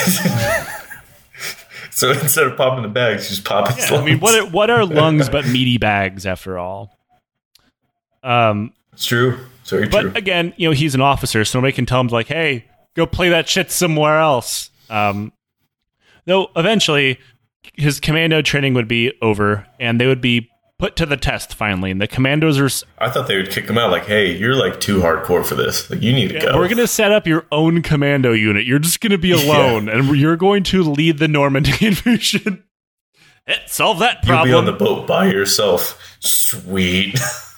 Speaker 2: So instead of popping the bags, just pop his
Speaker 1: I mean, what are, what are lungs but meaty bags after all? Um,
Speaker 2: It's true. Very
Speaker 1: but
Speaker 2: true.
Speaker 1: again, you know, he's an officer, so nobody can tell him like, "Hey, go play that shit somewhere else." Um, though eventually, his commando training would be over, and they would be put to the test finally. And the commandos are,
Speaker 2: I thought they would kick him out. Like, hey, you're like too hardcore for this. Like, you need to go.
Speaker 1: we're going to set up your own commando unit. You're just going to be alone, and you're going to lead the Normandy invasion. Eh, Solve that problem.
Speaker 2: You'll be on the boat by yourself. Sweet.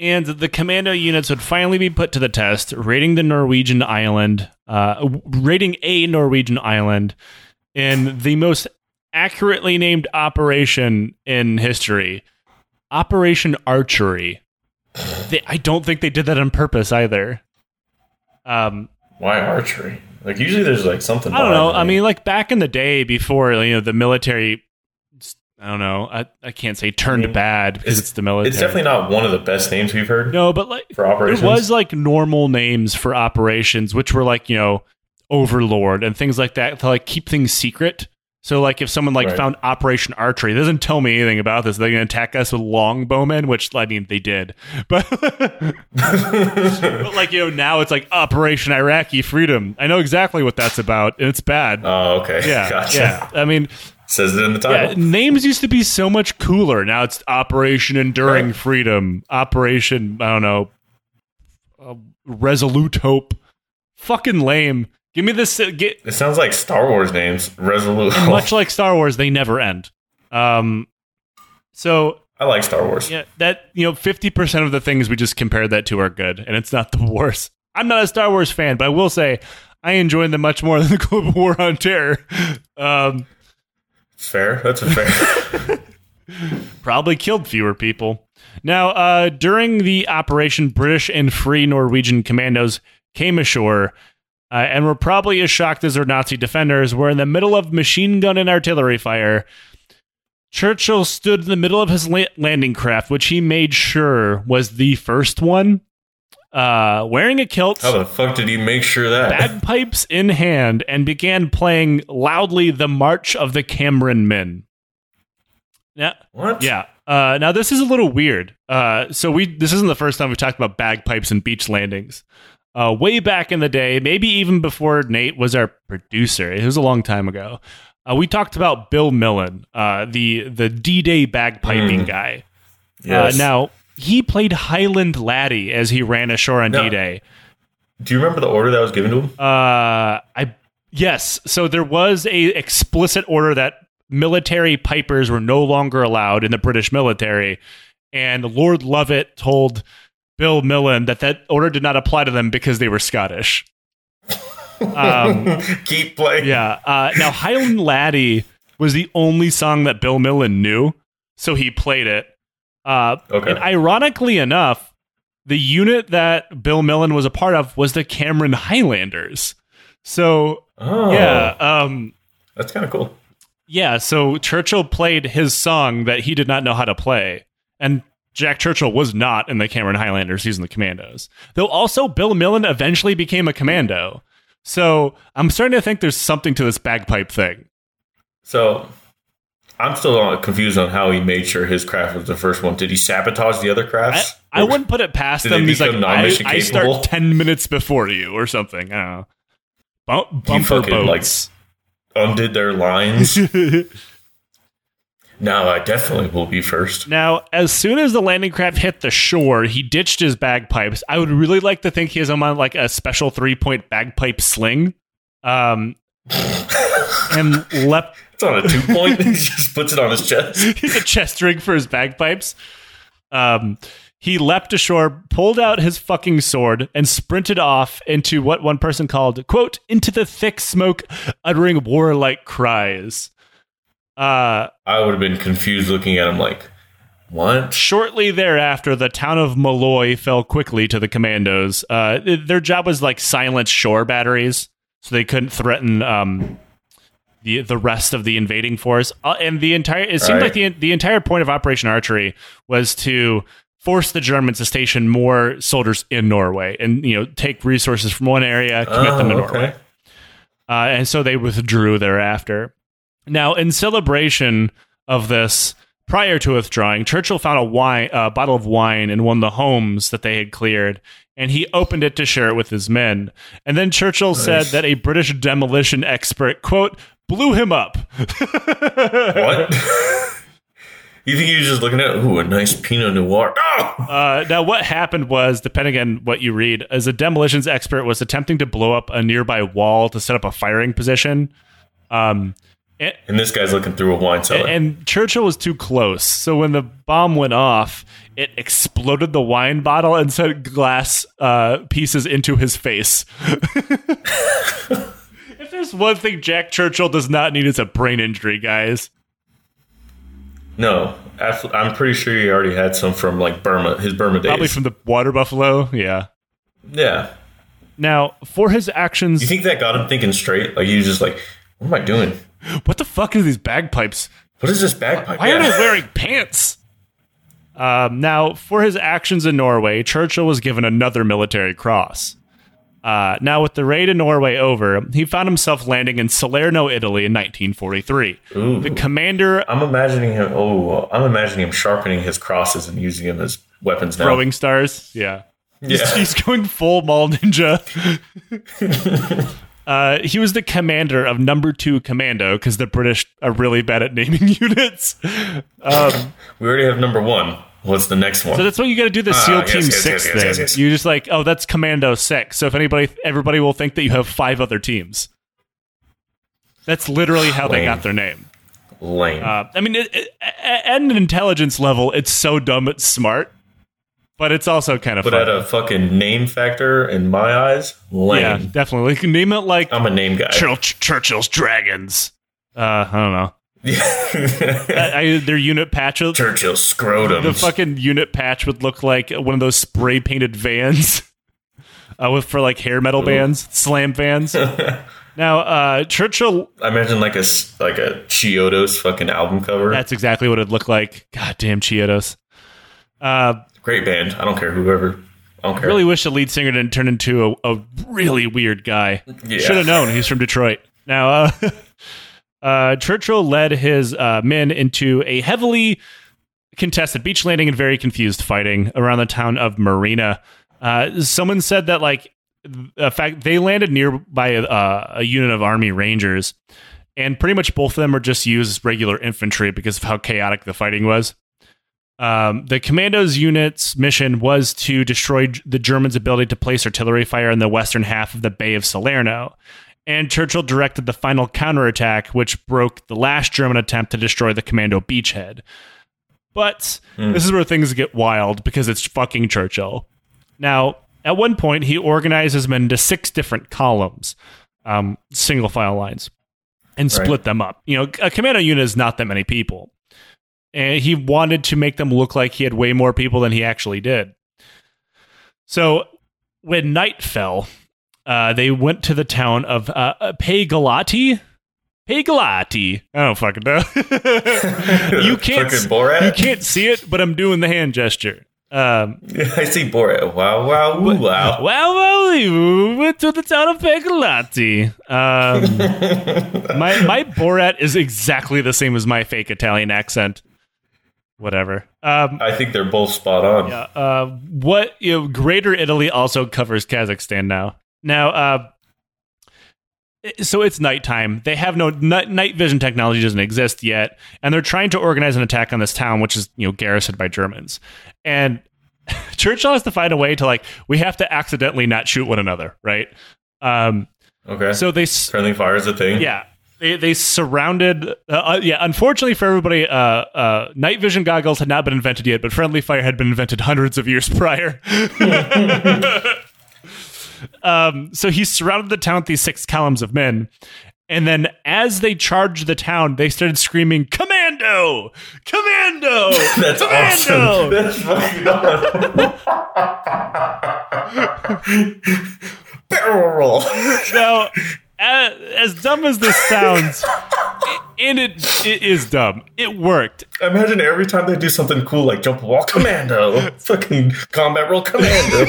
Speaker 1: and the commando units would finally be put to the test, raiding the Norwegian island, uh, raiding a Norwegian island in the most accurately named operation in history, Operation Archery. They, I don't think they did that on purpose either. Um,
Speaker 2: Why archery? Like, usually there's like something.
Speaker 1: I don't know. I mean, like back in the day before you know the military. I don't know. I, I can't say turned
Speaker 2: I mean,
Speaker 1: bad because
Speaker 2: it's-
Speaker 1: it's, the military.
Speaker 2: it's definitely not one of the best names we've heard
Speaker 1: no, but like
Speaker 2: for operations.
Speaker 1: it was like normal names for operations, which were like you know Overlord and things like that to like keep things secret. So like if someone like
Speaker 2: Right.
Speaker 1: found Operation Archery, it doesn't tell me anything about this. They're gonna attack us with longbowmen, which I mean they did, but but like you know now it's like Operation Iraqi Freedom. I know exactly what that's about, and it's bad.
Speaker 2: oh, okay.
Speaker 1: yeah,
Speaker 2: gotcha.
Speaker 1: yeah. I mean,
Speaker 2: Says it in the
Speaker 1: yeah,
Speaker 2: title.
Speaker 1: names used to be so much cooler. Now it's Operation Enduring
Speaker 2: Right.
Speaker 1: Freedom, Operation I don't know, uh, Resolute Hope. Fucking lame. Give me this. Uh, get
Speaker 2: It sounds like Star Wars names. Resolute.
Speaker 1: much like Star Wars, they never end. Um, so
Speaker 2: I like Star Wars.
Speaker 1: yeah, that you know, fifty percent of the things we just compared that to are good, and it's not the worst. I'm not a Star Wars fan, but I will say I enjoyed them much more than the Global War on Terror. Um,
Speaker 2: Fair. That's a fair.
Speaker 1: probably killed fewer people. Now, uh, during the operation, British and Free Norwegian commandos came ashore uh, and were probably as shocked as their Nazi defenders. Were in the middle of machine gun and artillery fire. Churchill stood in the middle of his la- landing craft, which he made sure was the first one, uh, wearing a kilt.
Speaker 2: How the fuck did he make sure that?
Speaker 1: bagpipes in hand and began playing loudly the March of the Cameron Men. Now,
Speaker 2: what?
Speaker 1: yeah. Uh, now this is a little weird. Uh, so we this isn't the first time we've talked about bagpipes and beach landings. Uh, way back in the day, maybe even before Nate was our producer, it was a long time ago. Uh, we talked about Bill Millin, uh, the the D Day bagpiping
Speaker 2: Mm.
Speaker 1: guy.
Speaker 2: Yes.
Speaker 1: Uh, now he played Highland Laddie as he ran ashore on
Speaker 2: No.
Speaker 1: D Day.
Speaker 2: Do you remember the order that was given to him?
Speaker 1: Uh, I yes. So there was a explicit order that military pipers were no longer allowed in the British military, and Lord Lovat told Bill Millin that that order did not apply to them because they were Scottish. Um,
Speaker 2: Keep playing.
Speaker 1: yeah. Uh, now Highland Laddie was the only song that Bill Millin knew, so he played it. Uh,
Speaker 2: Okay.
Speaker 1: and ironically enough, the unit that Bill Millin was a part of was the Cameron Highlanders. So
Speaker 2: Oh,
Speaker 1: yeah, um,
Speaker 2: That's kind of cool.
Speaker 1: yeah. So Churchill played his song that he did not know how to play, and Jack Churchill was not in the Cameron Highlanders. He's in the Commandos. Though also Bill Millin eventually became a commando. So I'm starting to think there's something to this bagpipe thing.
Speaker 2: So I'm still confused on how he made sure his craft was the first one. Did he sabotage the other crafts?
Speaker 1: I wouldn't put it past them. He's like, I, I start ten minutes before you or something. I don't know. Bump, bumper
Speaker 2: fucking, like,
Speaker 1: boats.
Speaker 2: undid their lines. No, I definitely will be first.
Speaker 1: Now, as soon as the landing craft hit the shore, he ditched his bagpipes. I would really like to think he has them on like a special three point bagpipe sling. Um, and leapt.
Speaker 2: It's on a two point. he just puts it on his chest.
Speaker 1: He's a chest rig for his bagpipes. Um, he leapt ashore, pulled out his fucking sword, and sprinted off into what one person called, quote, into the thick smoke, uttering warlike cries. Uh,
Speaker 2: I would have been confused looking at him like, what?
Speaker 1: Shortly thereafter, the town of Måløy fell quickly to the commandos. Uh, their job was like silence shore batteries, so they couldn't threaten um, the the rest of the invading force. Uh, and the entire it seemed
Speaker 2: Right.
Speaker 1: like the the entire point of Operation Archery was to force the Germans to station more soldiers in Norway and you know take resources from one area, commit them to
Speaker 2: Oh,
Speaker 1: Norway. Uh, and so they withdrew thereafter. Now, in celebration of this, prior to withdrawing, Churchill found a wine, a bottle of wine in one of the homes that they had cleared, and he opened it to share it with his men. And then Churchill said that a British demolition expert, quote, blew him up.
Speaker 2: What? you think he was just looking at, ooh, a nice Pinot Noir? Oh!
Speaker 1: Uh, now, what happened was, depending on what you read, as a demolitions expert was attempting to blow up a nearby wall to set up a firing position. Um, and,
Speaker 2: And this guy's looking through a wine cellar.
Speaker 1: and Churchill was too close. So when the bomb went off, it exploded the wine bottle and sent glass uh, pieces into his face. there's one thing Jack Churchill does not need, is a brain injury, guys.
Speaker 2: no. I'm pretty sure he already had some from like Burma, his Burma days.
Speaker 1: Probably from the water buffalo. Yeah.
Speaker 2: yeah.
Speaker 1: Now, for his actions,
Speaker 2: You think that got him thinking straight? Like he was just like, what am I doing?
Speaker 1: what the fuck are these bagpipes?
Speaker 2: What is this bagpipe?
Speaker 1: Why
Speaker 2: Yeah.
Speaker 1: aren't I wearing pants? Um, now, for his actions in Norway, Churchill was given another military cross. Uh, now, with the raid in Norway over, he found himself landing in Salerno, Italy in 1943.
Speaker 2: Ooh.
Speaker 1: The commander
Speaker 2: I'm imagining him. Oh, I'm imagining him sharpening his crosses and using them as weapons now.
Speaker 1: throwing stars. Yeah. He's,
Speaker 2: Yeah.
Speaker 1: he's going full mall ninja. uh, he was the commander of number two commando because the British are really bad at naming units. Um,
Speaker 2: We already have number one. What's the next one?
Speaker 1: So that's what you got to do the SEAL
Speaker 2: Ah, yes,
Speaker 1: Team
Speaker 2: yes,
Speaker 1: Six
Speaker 2: yes, yes,
Speaker 1: thing. You just like, oh, that's Commando Six. So if anybody, everybody will think that you have five other teams. That's literally how they got their name.
Speaker 2: Lame.
Speaker 1: Uh, I mean, it, it, at an intelligence level, it's so dumb it's smart, but it's also kind of
Speaker 2: but
Speaker 1: fun.
Speaker 2: at a fucking name factor in my eyes, lame.
Speaker 1: yeah, definitely. You can name it like
Speaker 2: I'm a name guy.
Speaker 1: Churchill, Churchill's Dragons. Uh, I don't know. I, I, their unit patch. of
Speaker 2: Churchill scrotum.
Speaker 1: The fucking unit patch would look like one of those spray painted vans uh, with for like hair metal bands, slam vans. now, uh, Churchill,
Speaker 2: I imagine like a like a Chiodos fucking album cover.
Speaker 1: that's exactly what it'd look like. God damn Chiodos. Uh,
Speaker 2: Great band. I don't care whoever. I don't care.
Speaker 1: really wish the lead singer didn't turn into a, a really weird guy.
Speaker 2: Yeah.
Speaker 1: Should have known he's from Detroit. Now, uh, uh, Churchill led his uh, men into a heavily contested beach landing and very confused fighting around the town of Marina. Uh, someone said that, like, in fact, they landed nearby uh, a unit of Army Rangers, and pretty much both of them were just used as regular infantry because of how chaotic the fighting was. Um, the commandos unit's mission was to destroy the Germans' ability to place artillery fire in the western half of the Bay of Salerno. And Churchill directed the final counterattack, which broke the last German attempt to destroy the commando beachhead. But this is where things get wild because it's fucking Churchill. Now, at one point, he organizes his men into six different columns, um, single file lines, and split
Speaker 2: Right.
Speaker 1: them up. You know, a commando unit is not that many people and he wanted to make them look like he had way more people than he actually did. So when night fell, uh, they went to the town of uh, uh, Paigalati. Paigalati. I don't fucking know. you can't. You can't see it, but I'm doing the hand gesture. Um,
Speaker 2: I see Borat. Wow, wow, woo, wow.
Speaker 1: Wow, well, we went to the town of Paigalati. Um, my my Borat is exactly the same as my fake Italian accent. Whatever. Um,
Speaker 2: I think they're both spot on.
Speaker 1: yeah. Uh, what you know, Greater Italy also covers Kazakhstan now. Now, uh, so it's nighttime. They have no night vision technology doesn't exist yet, and they're trying to organize an attack on this town, which is you know garrisoned by Germans. And Churchill has to find a way to like we have to accidentally not shoot one another, right? Um,
Speaker 2: Okay.
Speaker 1: so they
Speaker 2: friendly fire is a thing.
Speaker 1: yeah. They, they surrounded, uh, uh, yeah. Unfortunately for everybody, uh, uh, night vision goggles had not been invented yet, but friendly fire had been invented hundreds of years prior. um, so he surrounded the town with these six columns of men, and then as they charged the town, they started screaming, "Commando! Commando!
Speaker 2: That's
Speaker 1: Commando!"
Speaker 2: awesome. That's fucking awesome. Barrel roll.
Speaker 1: now, as, as dumb as this sounds, and it it is dumb, it worked.
Speaker 2: Imagine every time they do something cool like jump wall commando, fucking combat roll commando.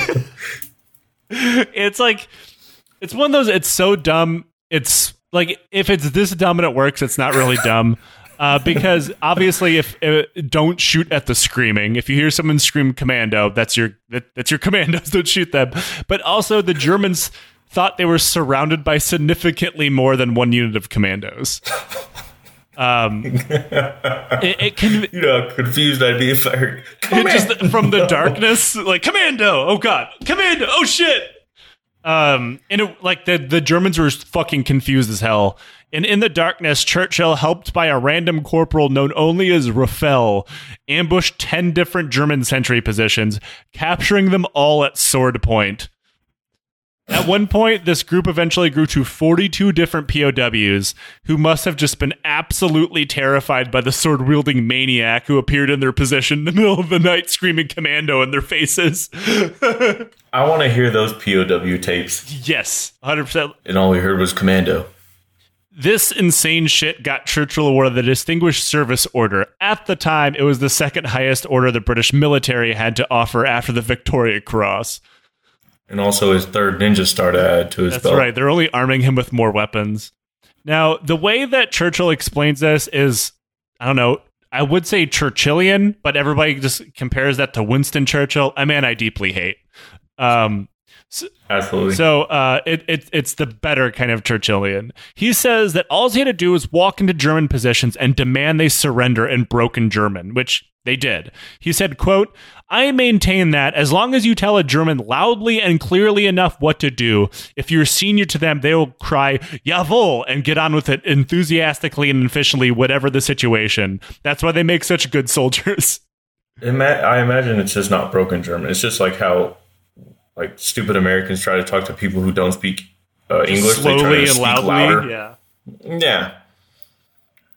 Speaker 1: It's like it's one of those it's so dumb it's like if it's this dumb and it works it's not really dumb. Uh, because obviously if uh, don't shoot at the screaming. If you hear someone scream commando that's your that, that's your commandos don't shoot them. But also the germans thought they were surrounded by significantly more than one unit of commandos um it, it can
Speaker 2: you know how confused I'd be if I heard
Speaker 1: it just from the darkness, like commando. Oh god, commando. Oh shit. Um, and it, like the the Germans were fucking confused as hell. And in the darkness, Churchill, helped by a random corporal known only as Raffel, ambushed ten different German sentry positions, capturing them all at sword point. At one point, this group eventually grew to 42 different POWs who must have just been absolutely terrified by the sword wielding maniac who appeared in their position in the middle of the night screaming commando in their faces.
Speaker 2: I want to hear those POW tapes,
Speaker 1: yes, 100%.
Speaker 2: and all we heard was commando.
Speaker 1: This insane shit got Churchill awarded the Distinguished Service Order. At the time, it was the second highest order the British military had to offer after the Victoria Cross.
Speaker 2: And also his third ninja star to add to his belt.
Speaker 1: That's
Speaker 2: belt.
Speaker 1: right. They're only arming him with more weapons. Now, the way that Churchill explains this is, I don't know, I would say Churchillian, but everybody just compares that to Winston Churchill, a man I deeply hate. Um,
Speaker 2: Absolutely.
Speaker 1: so uh, it, it, it's the better kind of Churchillian. He says that all he had to do was walk into German positions and demand they surrender in broken German, which they did. He said, quote, I maintain that as long as you tell a German loudly and clearly enough what to do, if you're senior to them, they will cry, Jawohl, and get on with it enthusiastically and efficiently, whatever the situation. That's why they make such good soldiers.
Speaker 2: I imagine it's just not broken German. It's just like how like stupid Americans try to talk to people who don't speak uh, English.
Speaker 1: Slowly and loudly.
Speaker 2: louder.
Speaker 1: Yeah.
Speaker 2: Yeah.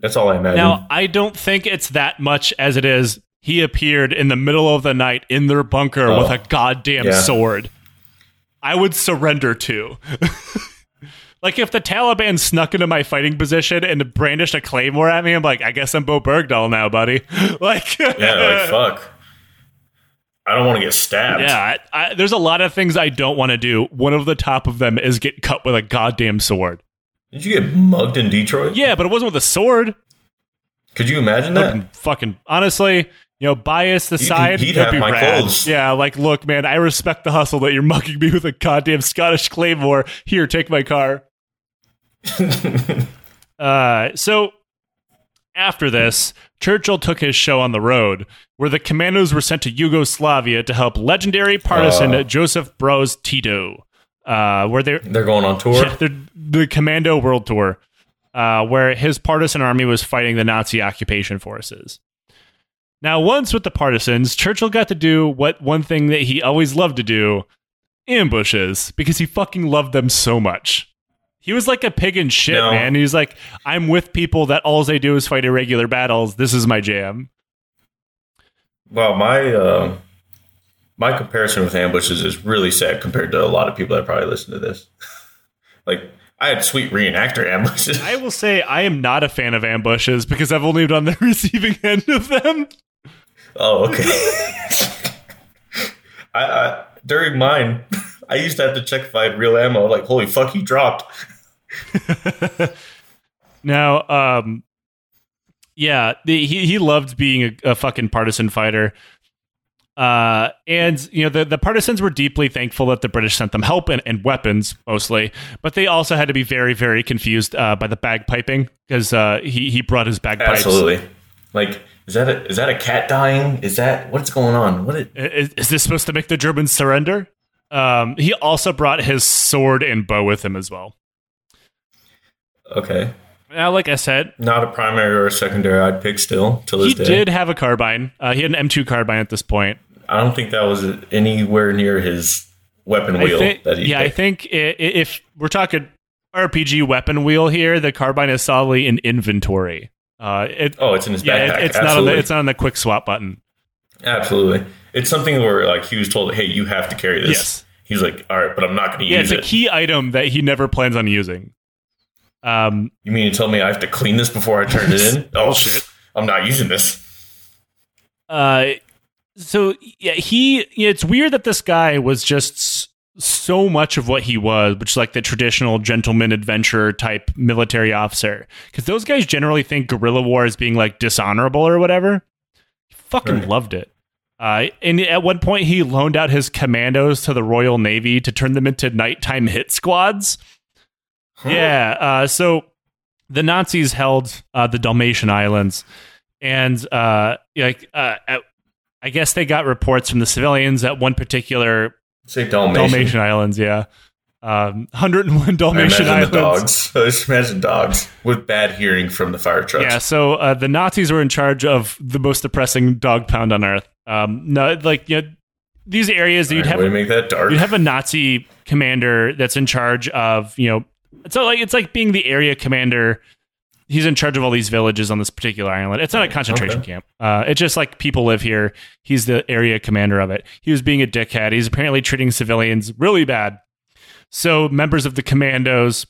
Speaker 2: That's all I imagine.
Speaker 1: Now, I don't think it's that much as it is he appeared in the middle of the night in their bunker
Speaker 2: Oh.
Speaker 1: with a goddamn
Speaker 2: Yeah.
Speaker 1: sword. I would surrender to. like if the Taliban snuck into my fighting position and brandished a claymore at me, I'm like, I guess I'm Bowe Bergdahl now, buddy. like,
Speaker 2: yeah, like fuck. I don't want to get stabbed.
Speaker 1: yeah. I, I, there's a lot of things I don't want to do. One of the top of them is get cut with a goddamn sword.
Speaker 2: Did you get mugged in Detroit?
Speaker 1: Yeah, but it wasn't with a sword.
Speaker 2: Could you imagine that?
Speaker 1: fucking honestly, you know, bias aside,
Speaker 2: he'd
Speaker 1: that'd
Speaker 2: have
Speaker 1: be
Speaker 2: my
Speaker 1: rad.
Speaker 2: clothes.
Speaker 1: Yeah, like, look, man, I respect the hustle that you're mugging me with a goddamn Scottish claymore. Here, take my car. uh, so after this, Churchill took his show on the road, where the commandos were sent to Yugoslavia to help legendary partisan
Speaker 2: Oh.
Speaker 1: Joseph Broz Tito, uh, where they
Speaker 2: They're going on tour.
Speaker 1: yeah, the, the Commando World Tour, uh, where his partisan army was fighting the Nazi occupation forces. Now, once with the partisans, Churchill got to do what one thing that he always loved to do ambushes, because he fucking loved them so much. He was like a pig in shit,
Speaker 2: No.
Speaker 1: man. He was like, I'm with people that all they do is fight irregular battles. This is my jam.
Speaker 2: Well, my uh, my comparison with ambushes is really sad compared to a lot of people that probably listen to this. like, I had sweet reenactor ambushes.
Speaker 1: I will say I am not a fan of ambushes because I've only done the receiving end of them.
Speaker 2: oh, okay. I, I during mine, I used to have to check if I had real ammo. Like, holy fuck, he dropped.
Speaker 1: Now, um, yeah, the, he he loved being a, a fucking partisan fighter. Uh, and you know the, the partisans were deeply thankful that the British sent them help and, and weapons mostly, but they also had to be very very confused uh, by the bagpiping because uh, he he brought his bagpipes.
Speaker 2: Absolutely, like is that a is that a cat dying? Is that what's going on? What it,
Speaker 1: is, is this supposed to make the Germans surrender? Um, he also brought his sword and bow with him as well.
Speaker 2: Okay.
Speaker 1: Now, like I said,
Speaker 2: not a primary or a secondary. I'd pick still till this
Speaker 1: he
Speaker 2: day.
Speaker 1: did have a carbine. Uh, he had an M2 carbine at this point.
Speaker 2: I don't think that was anywhere near his weapon wheel. that he
Speaker 1: yeah,
Speaker 2: picked.
Speaker 1: I think if we're talking RPG weapon wheel here, the carbine is solidly in inventory. Uh, it,
Speaker 2: oh, it's in his
Speaker 1: yeah,
Speaker 2: backpack.
Speaker 1: It, it's not on the it's not on the quick swap button.
Speaker 2: Absolutely, it's something where like he was told, "Hey, you have to carry this."
Speaker 1: Yes.
Speaker 2: He's like, "All right, but I'm not going to
Speaker 1: yeah,
Speaker 2: use
Speaker 1: it." Yeah, it's a key item that he never plans on using.
Speaker 2: Um, you mean to tell me I have to clean this before I turn it in? Oh shit! I'm not using this.
Speaker 1: Uh, so yeah, he. Yeah, it's weird that this guy was just so much of what he was, which is like the traditional gentleman adventurer type military officer. Because those guys generally think guerrilla war as being like dishonorable or whatever. He fucking right. loved it. Uh, and at one point, he loaned out his commandos to the Royal Navy to turn them into nighttime hit squads. Huh. Yeah. Uh, so the Nazis held uh, the Dalmatian Islands, and uh, like uh, I guess they got reports from the civilians at one particular
Speaker 2: Say Dalmatian.
Speaker 1: Dalmatian Islands, yeah. Um, 101 Dalmatian
Speaker 2: I
Speaker 1: Islands.
Speaker 2: The dogs. I just imagine dogs with bad hearing from the fire trucks.
Speaker 1: Yeah, so uh, the Nazis were in charge of the most depressing dog pound on earth. Um, no, like you know, these areas that you'd
Speaker 2: right,
Speaker 1: have
Speaker 2: way to make that dark.
Speaker 1: You'd have a Nazi commander that's in charge of you know. It's like it's like being the area commander. He's in charge of all these villages on this particular island. It's not a concentration okay. camp. Uh, it's just like people live here. He's the area commander of it. He was being a dickhead. He's apparently treating civilians really bad. So members of the commandos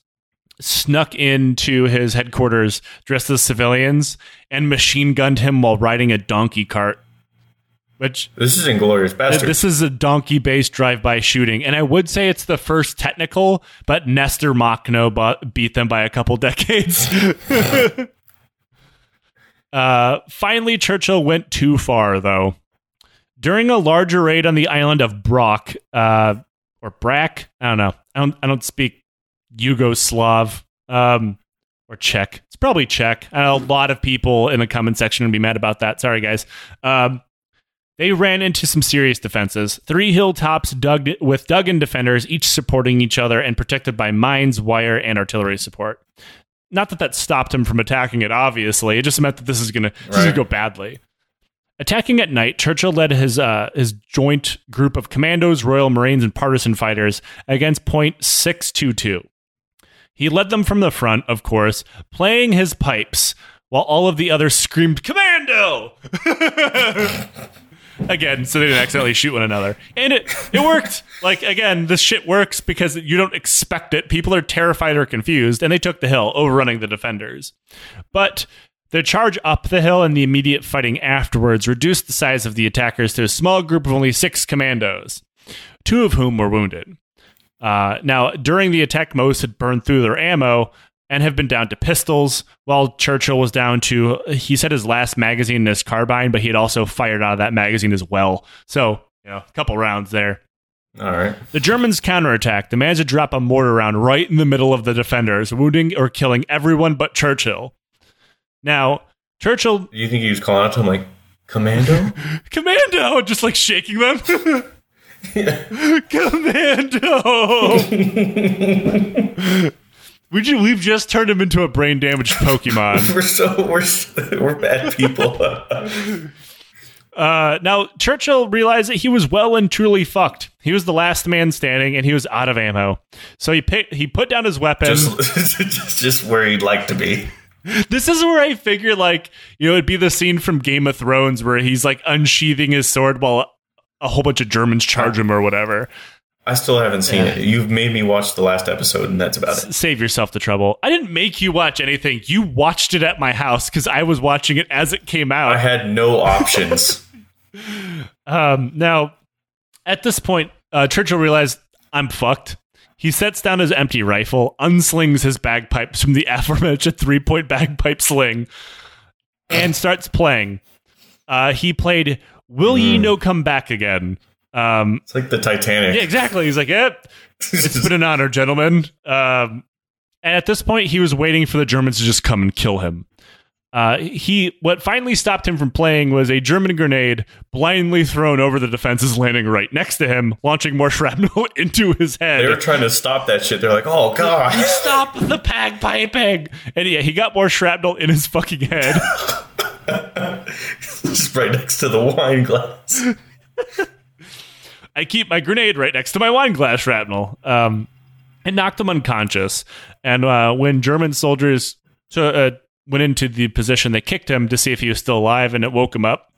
Speaker 1: snuck into his headquarters dressed as civilians and machine gunned him while riding a donkey cart. Which
Speaker 2: this is Inglourious Basterd.
Speaker 1: This is a donkey based drive by shooting, and I would say it's the first technical, but Nestor Makhno beat them by a couple decades. uh, finally, Churchill went too far, though. During a larger raid on the island of Brock, uh, or Brack, I don't know. I don't. I don't speak Yugoslav um, or Czech. It's probably Czech. I know a lot of people in the comment section would be mad about that. Sorry, guys. Um, they ran into some serious defenses. Three hilltops dug with dug-in defenders, each supporting each other and protected by mines, wire, and artillery support. Not that that stopped him from attacking it. Obviously, it just meant that this is gonna right. gonna go badly. Attacking at night, Churchill led his uh, his joint group of commandos, Royal Marines, and partisan fighters against Point Six Two Two. He led them from the front, of course, playing his pipes while all of the others screamed "Commando!" again, so they didn't accidentally shoot one another. And it it worked. like again, this shit works because you don't expect it. People are terrified or confused, and they took the hill, overrunning the defenders. But the charge up the hill and the immediate fighting afterwards reduced the size of the attackers to a small group of only six commandos, two of whom were wounded. Uh, now, during the attack, most had burned through their ammo, and have been down to pistols, while Churchill was down to, he said his last magazine in his carbine, but he had also fired out of that magazine as well. So, you know, a couple rounds there.
Speaker 2: All right.
Speaker 1: The Germans counterattacked. The managed to drop a mortar round right in the middle of the defenders, wounding or killing everyone but Churchill. Now, Churchill.
Speaker 2: Do you think he was calling out to him like, Commando?
Speaker 1: Commando! Just like shaking them. Commando! We we've just turned him into a brain damaged Pokemon.
Speaker 2: we're so we're we're bad people.
Speaker 1: uh, now Churchill realized that he was well and truly fucked. He was the last man standing, and he was out of ammo. So he picked, he put down his weapon.
Speaker 2: Just, just, just where he'd like to be.
Speaker 1: This is where I figure, like, you know, it'd be the scene from Game of Thrones where he's like unsheathing his sword while a whole bunch of Germans charge him or whatever.
Speaker 2: I still haven't seen yeah. it. You've made me watch the last episode, and that's about it.
Speaker 1: Save yourself the trouble. I didn't make you watch anything. You watched it at my house because I was watching it as it came out.
Speaker 2: I had no options.
Speaker 1: um, now, at this point, uh, Churchill realized I'm fucked. He sets down his empty rifle, unslings his bagpipes from the aforementioned three point bagpipe sling, and starts playing. Uh, he played Will ye no come back again? Um,
Speaker 2: It's like the Titanic.
Speaker 1: yeah, exactly. He's like, yep, it's been an honor, gentlemen. Um, and at this point, he was waiting for the Germans to just come and kill him. Uh, he what finally stopped him from playing was a German grenade blindly thrown over the defenses, landing right next to him, launching more shrapnel into his head.
Speaker 2: They were trying to stop that shit. They're like, oh god.
Speaker 1: Stop the pag piping!" And yeah, he got more shrapnel in his fucking head.
Speaker 2: Just right next to the wine glass.
Speaker 1: I keep my grenade right next to my wine glass shrapnel. Um, it knocked him unconscious. And uh, when German soldiers uh, went into the position, they kicked him to see if he was still alive, and it woke him up.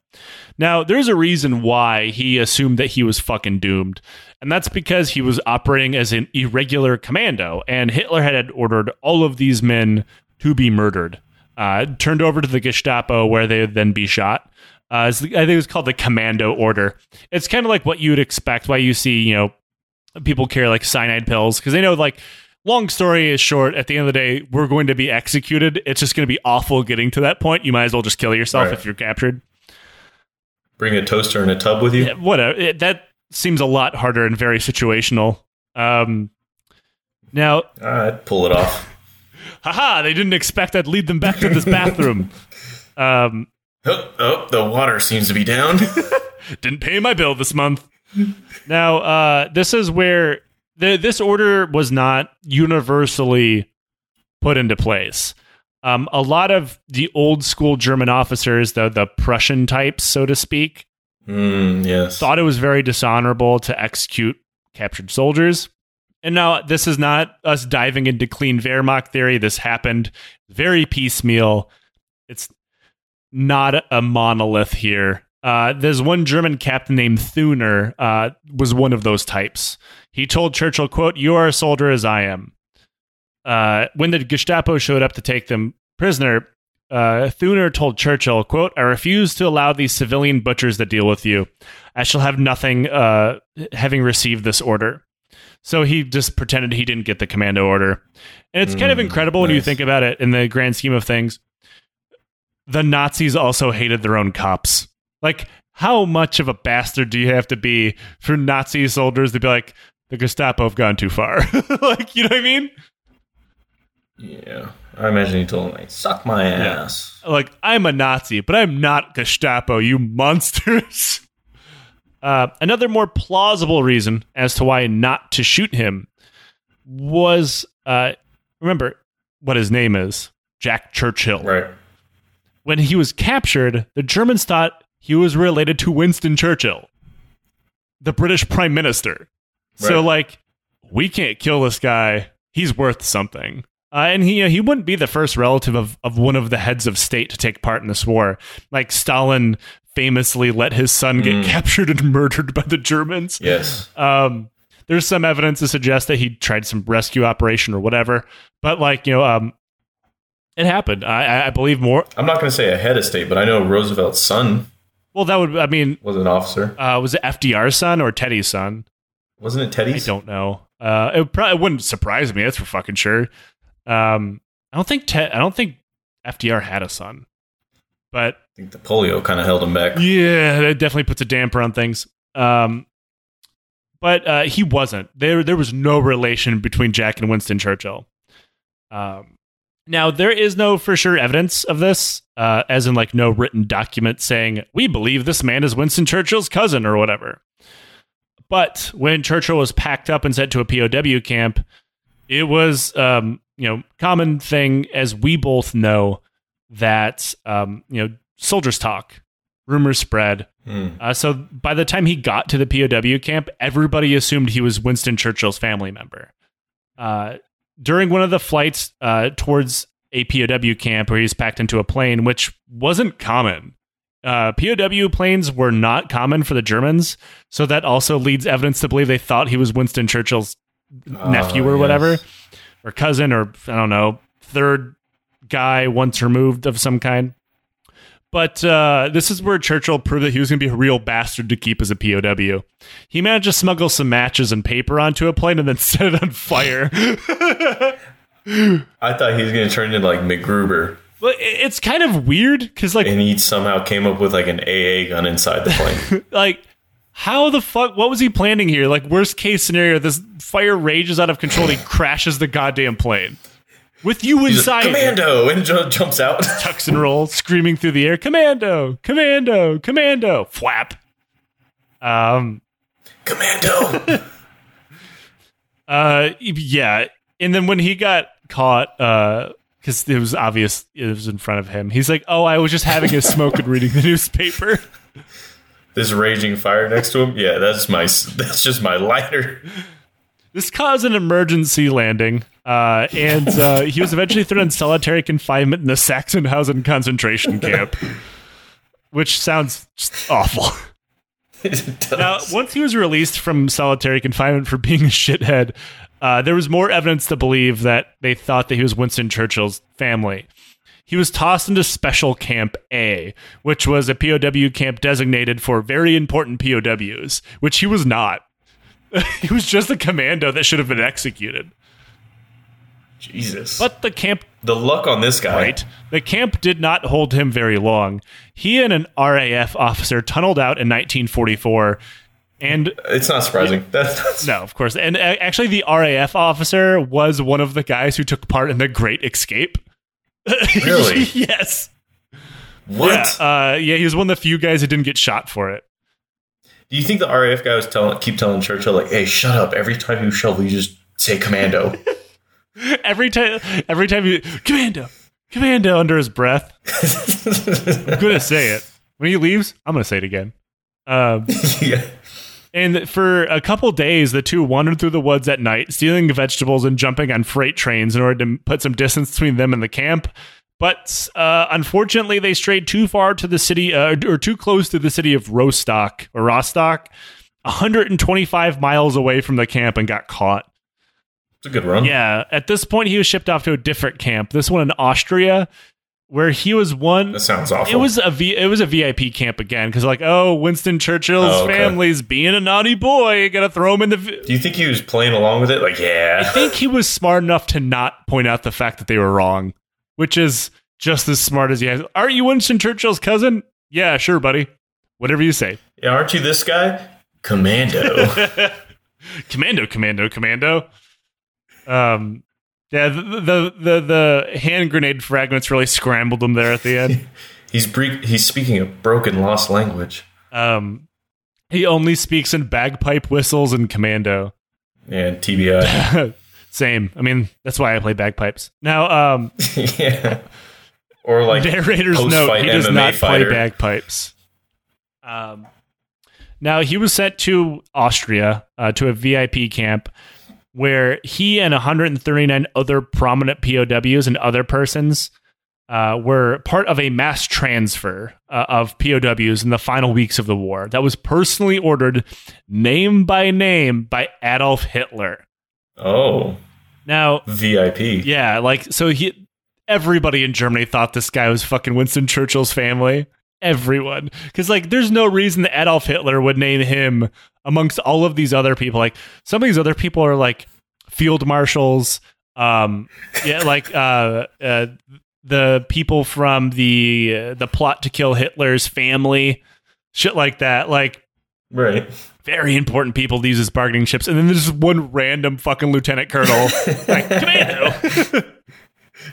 Speaker 1: Now, there's a reason why he assumed that he was fucking doomed. And that's because he was operating as an irregular commando, and Hitler had ordered all of these men to be murdered, uh, turned over to the Gestapo, where they would then be shot. Uh, I think it was called the Commando Order. It's kind of like what you would expect. Why you see, you know, people carry like cyanide pills because they know, like, long story is short. At the end of the day, we're going to be executed. It's just going to be awful getting to that point. You might as well just kill yourself
Speaker 2: Right.
Speaker 1: if you're captured.
Speaker 2: Bring a toaster and a tub with you.
Speaker 1: Yeah, whatever. It, that seems a lot harder and very situational. Um, now,
Speaker 2: I'd pull it off.
Speaker 1: haha, they didn't expect I'd lead them back to this bathroom. Um,
Speaker 2: Oh, oh, the water seems to be down.
Speaker 1: didn't pay my bill this month. now, uh, this is where the, this order was not universally put into place. Um, a lot of the old school German officers, the the Prussian types, so to speak,
Speaker 2: mm, yes.
Speaker 1: thought it was very dishonorable to execute captured soldiers. And now this is not us diving into clean Wehrmacht theory. This happened very piecemeal. It's not a monolith here. Uh, there's one German captain named Thuner uh, was one of those types. He told Churchill, "quote You are a soldier as I am." Uh, when the Gestapo showed up to take them prisoner, uh, Thuner told Churchill, "quote I refuse to allow these civilian butchers to deal with you. I shall have nothing, uh, having received this order." So he just pretended he didn't get the commando order, and it's kind of
Speaker 2: Mm,
Speaker 1: incredible when you think about it in the grand scheme of things. The Nazis also hated their own cops. Like, how much of a bastard do you have to be for Nazi soldiers to be like, the Gestapo have gone too far? like, you know what I mean?
Speaker 2: Yeah. I imagine he told him, like, suck my ass.
Speaker 1: like I'm a Nazi, but I'm not Gestapo, you monsters. Uh, another more plausible reason as to why not to shoot him was uh, remember what his name is Jack Churchill.
Speaker 2: Right.
Speaker 1: When he was captured, the Germans thought he was related to Winston Churchill, the British Prime Minister. So, like, we can't kill this guy. He's worth something. Uh, and he, you know, he wouldn't be the first relative of, of one of the heads of state to take part in this war. Like Stalin famously let his son get
Speaker 2: Mm.
Speaker 1: captured and murdered by the Germans.
Speaker 2: Yes.
Speaker 1: Um, there's some evidence to suggest that he tried some rescue operation or whatever. But like you know, um, it happened. I, I- believe more.
Speaker 2: I'm not going to say a head of state, but I know Roosevelt's son
Speaker 1: Well, that would. I mean,
Speaker 2: was an officer.
Speaker 1: uh, was it FDR's son or Teddy's son?
Speaker 2: Wasn't it Teddy's?
Speaker 1: I don't know. Uh, it probably wouldn't surprise me. That's for fucking sure. Um, I don't think Ted. I don't think FDR had a son, but
Speaker 2: I think the polio kind of held him back.
Speaker 1: yeah, that definitely puts a damper on things. Um, but uh, he wasn't. There, there was no relation between Jack and Winston Churchill. Um, now there is no for sure evidence of this, uh, as in like no written document saying we believe this man is Winston Churchill's cousin or whatever. But when Churchill was packed up and sent to a POW camp, it was um, you know common thing as we both know that um, you know soldiers talk, rumors spread.
Speaker 2: Hmm.
Speaker 1: Uh, so by the time he got to the POW camp, everybody assumed he was Winston Churchill's family member. Uh, during one of the flights uh, towards a POW camp where he's packed into a plane, which wasn't common. Uh, POW planes were not common for the Germans, so that also leads evidence to believe they thought he was Winston Churchill's nephew
Speaker 2: Ah,
Speaker 1: or whatever, or cousin, or I don't know, third guy once removed of some kind. But uh, this is where Churchill proved that he was going to be a real bastard to keep as a POW. He managed to smuggle some matches and paper onto a plane and then set it on fire.
Speaker 2: I thought he was going to turn into like
Speaker 1: MacGruber But it's kind of weird because, like,
Speaker 2: And he somehow came up with like an AA gun inside the plane.
Speaker 1: like how the fuck what was he planning here like worst case scenario this fire rages out of control and he crashes the goddamn plane with you inside
Speaker 2: like, Commando and ju- jumps out.
Speaker 1: tucks and rolls screaming through the air commando commando commando flap um
Speaker 2: Commando.
Speaker 1: uh yeah and then when he got caught uh because it was obvious it was in front of him he's like oh i was just having a smoke and reading the newspaper
Speaker 2: this raging fire next to him. Yeah, that's my. That's just my lighter.
Speaker 1: This caused an emergency landing, uh, and uh, he was eventually thrown in solitary confinement in the Sachsenhausen concentration camp, which sounds awful. Now, once he was released from solitary confinement for being a shithead, uh, there was more evidence to believe that they thought that he was Winston Churchill's family. He was tossed into Special Camp A, which was a POW camp designated for very important POWs, which he was not. he was just a commando that should have been executed.
Speaker 2: Jesus.
Speaker 1: But the camp
Speaker 2: the luck on this guy.
Speaker 1: right, the camp did not hold him very long. He and an RAF officer tunneled out in 1944 and
Speaker 2: It's not surprising. That's, that's
Speaker 1: No, of course. And uh, actually, the RAF officer was one of the guys who took part in the Great Escape.
Speaker 2: Really?
Speaker 1: yes.
Speaker 2: what.
Speaker 1: Yeah, uh, yeah, he was one of the few guys who didn't get shot for it.
Speaker 2: Do you think the RAF guy was telling, keep telling Churchill like, "Hey, shut up! Every time you shovel, you just say commando."
Speaker 1: Every time, every time you commando, commando under his breath. I'm gonna say it when he leaves. I'm gonna say it again. Um,
Speaker 2: yeah.
Speaker 1: And for a couple days, the two wandered through the woods at night, stealing vegetables and jumping on freight trains in order to put some distance between them and the camp. But uh, unfortunately, they strayed too far to the city, uh, or too close to the city of Rostock or Rostock, 125 miles away from the camp, and got caught.
Speaker 2: It's a good run.
Speaker 1: Yeah, at this point, he was shipped off to a different camp. This one in Austria, where he was one
Speaker 2: That sounds awful.
Speaker 1: it was a v, it was a VIP camp again because like oh Winston Churchill's
Speaker 2: Oh, okay.
Speaker 1: family's being a naughty boy, gotta throw him in the. V-.
Speaker 2: Do you think he was playing along with it? Like, yeah, I
Speaker 1: think he was smart enough to not point out the fact that they were wrong, which is just as smart as he has. Aren't you Winston Churchill's cousin? Yeah, sure, buddy. Whatever you say.
Speaker 2: yeah. Aren't you this guy? Commando.
Speaker 1: commando, commando, commando. Um, yeah, the the the, the hand grenade fragments really scrambled them there at the end.
Speaker 2: he's bre- he's speaking a broken, lost language.
Speaker 1: Um, he only speaks in bagpipe whistles and commando.
Speaker 2: And TBI.
Speaker 1: Same. I mean, that's why I play bagpipes. Now, um,
Speaker 2: yeah. Or like
Speaker 1: narrator's note: he does
Speaker 2: MMA
Speaker 1: not
Speaker 2: fighter.
Speaker 1: play bagpipes. Um, now he was sent to Austria uh, to a VIP camp where he and 139 other prominent POWs and other persons uh, were part of a mass transfer uh, of POWs in the final weeks of the war that was personally ordered name by name by Adolf Hitler.
Speaker 2: Oh,
Speaker 1: Now,
Speaker 2: VIP.
Speaker 1: yeah, like so he everybody in Germany thought this guy was fucking Winston Churchill's family. Everyone. Cuz like there's no reason that Adolf Hitler would name him amongst all of these other people. Like some of these other people are like field marshals, um yeah, like uh uh the people from the uh, the plot to kill Hitler's family, shit like that. Like
Speaker 2: Right.
Speaker 1: very important people to use as bargaining chips, and then there's just one random fucking lieutenant colonel, like commando.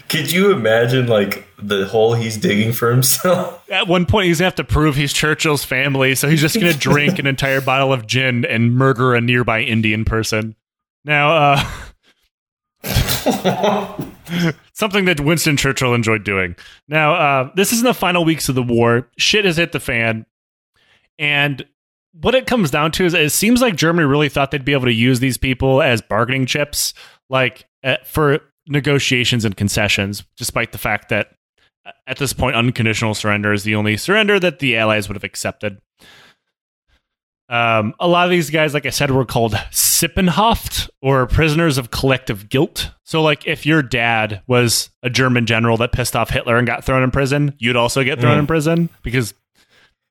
Speaker 2: Could you imagine like the hole he's digging for himself?
Speaker 1: At one point, he's gonna have to prove he's Churchill's family, so he's just gonna drink an entire bottle of gin and murder a nearby Indian person. Now, uh, something that Winston Churchill enjoyed doing. Now, uh, this is in the final weeks of the war. Shit has hit the fan, and what it comes down to is it seems like Germany really thought they'd be able to use these people as bargaining chips, like for negotiations and concessions, despite the fact that uh, at this point, unconditional surrender is the only surrender that the Allies would have accepted. Um, a lot of these guys, like I said, were called Sippenhaft or prisoners of collective guilt. So, like, if your dad was a German general that pissed off Hitler and got thrown in prison, you'd also get thrown
Speaker 2: Mm.
Speaker 1: in prison because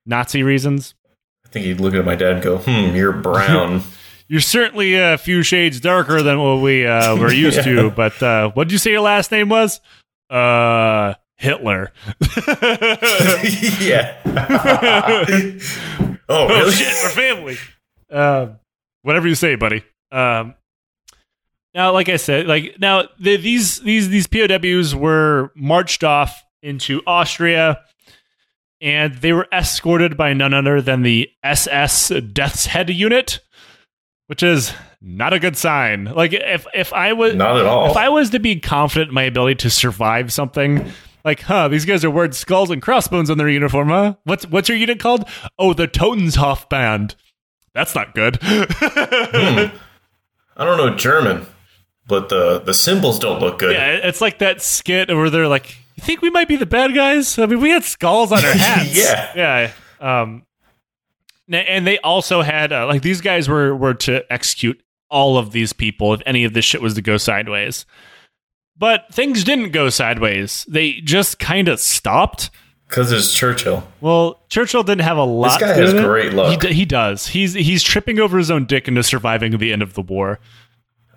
Speaker 1: Nazi reasons.
Speaker 2: I think he'd look at my dad and go, "Hmm, you're brown."
Speaker 1: You're certainly a few shades darker than what we uh, were used
Speaker 2: Yeah.
Speaker 1: to. But uh, what did you say your last name was? Uh, Hitler.
Speaker 2: yeah. oh,
Speaker 1: oh shit, we're family. Um, whatever you say, buddy. Um, now, like I said, like now the, these these these POWs were marched off into Austria, and they were escorted by none other than the SS Death's Head unit, which is not a good sign. Like if if I was
Speaker 2: Not at all.
Speaker 1: if I was to be confident in my ability to survive something, like, huh, these guys are wearing skulls and crossbones on their uniform, huh? What's what's your unit called? Oh, the Totenkopf band. That's not good.
Speaker 2: Hmm. I don't know German, but the the symbols don't look good.
Speaker 1: Yeah, it's like that skit where they're like, "You think we might be the bad guys?" I mean, we had skulls on our hats.
Speaker 2: Yeah.
Speaker 1: yeah. Um, and they also had uh, like these guys were were to execute all of these people if any of this shit was to go sideways. But things didn't go sideways. They just kind of stopped.
Speaker 2: Because it's Churchill.
Speaker 1: Well, Churchill didn't have a lot. This guy
Speaker 2: has
Speaker 1: it.
Speaker 2: great luck.
Speaker 1: He, d- he does. He's he's tripping over his own dick into surviving the end of the war.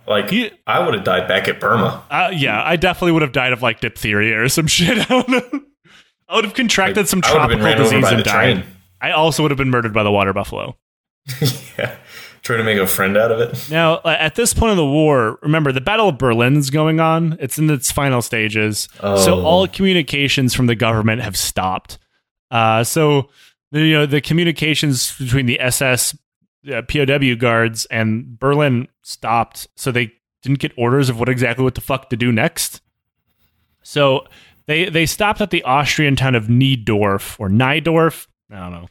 Speaker 2: Like
Speaker 1: He-
Speaker 2: I would have died back at Burma.
Speaker 1: Uh, yeah, I definitely would have died of like diphtheria or some shit. I don't know. I would have contracted
Speaker 2: Like,
Speaker 1: some
Speaker 2: I would have been
Speaker 1: tropical disease and died.
Speaker 2: train.
Speaker 1: I also would have been murdered by the water buffalo.
Speaker 2: yeah. Trying to make a friend out of it.
Speaker 1: Now, at this point in the war, remember the Battle of Berlin's going on. It's in its final stages, so
Speaker 2: Oh.
Speaker 1: all communications from the government have stopped. Uh, so the, you know the communications between the SS uh, POW guards and Berlin stopped, so they didn't get orders of what exactly what the fuck to do next. So they they stopped at the Austrian town of Niedorf or Nydorf. I don't know.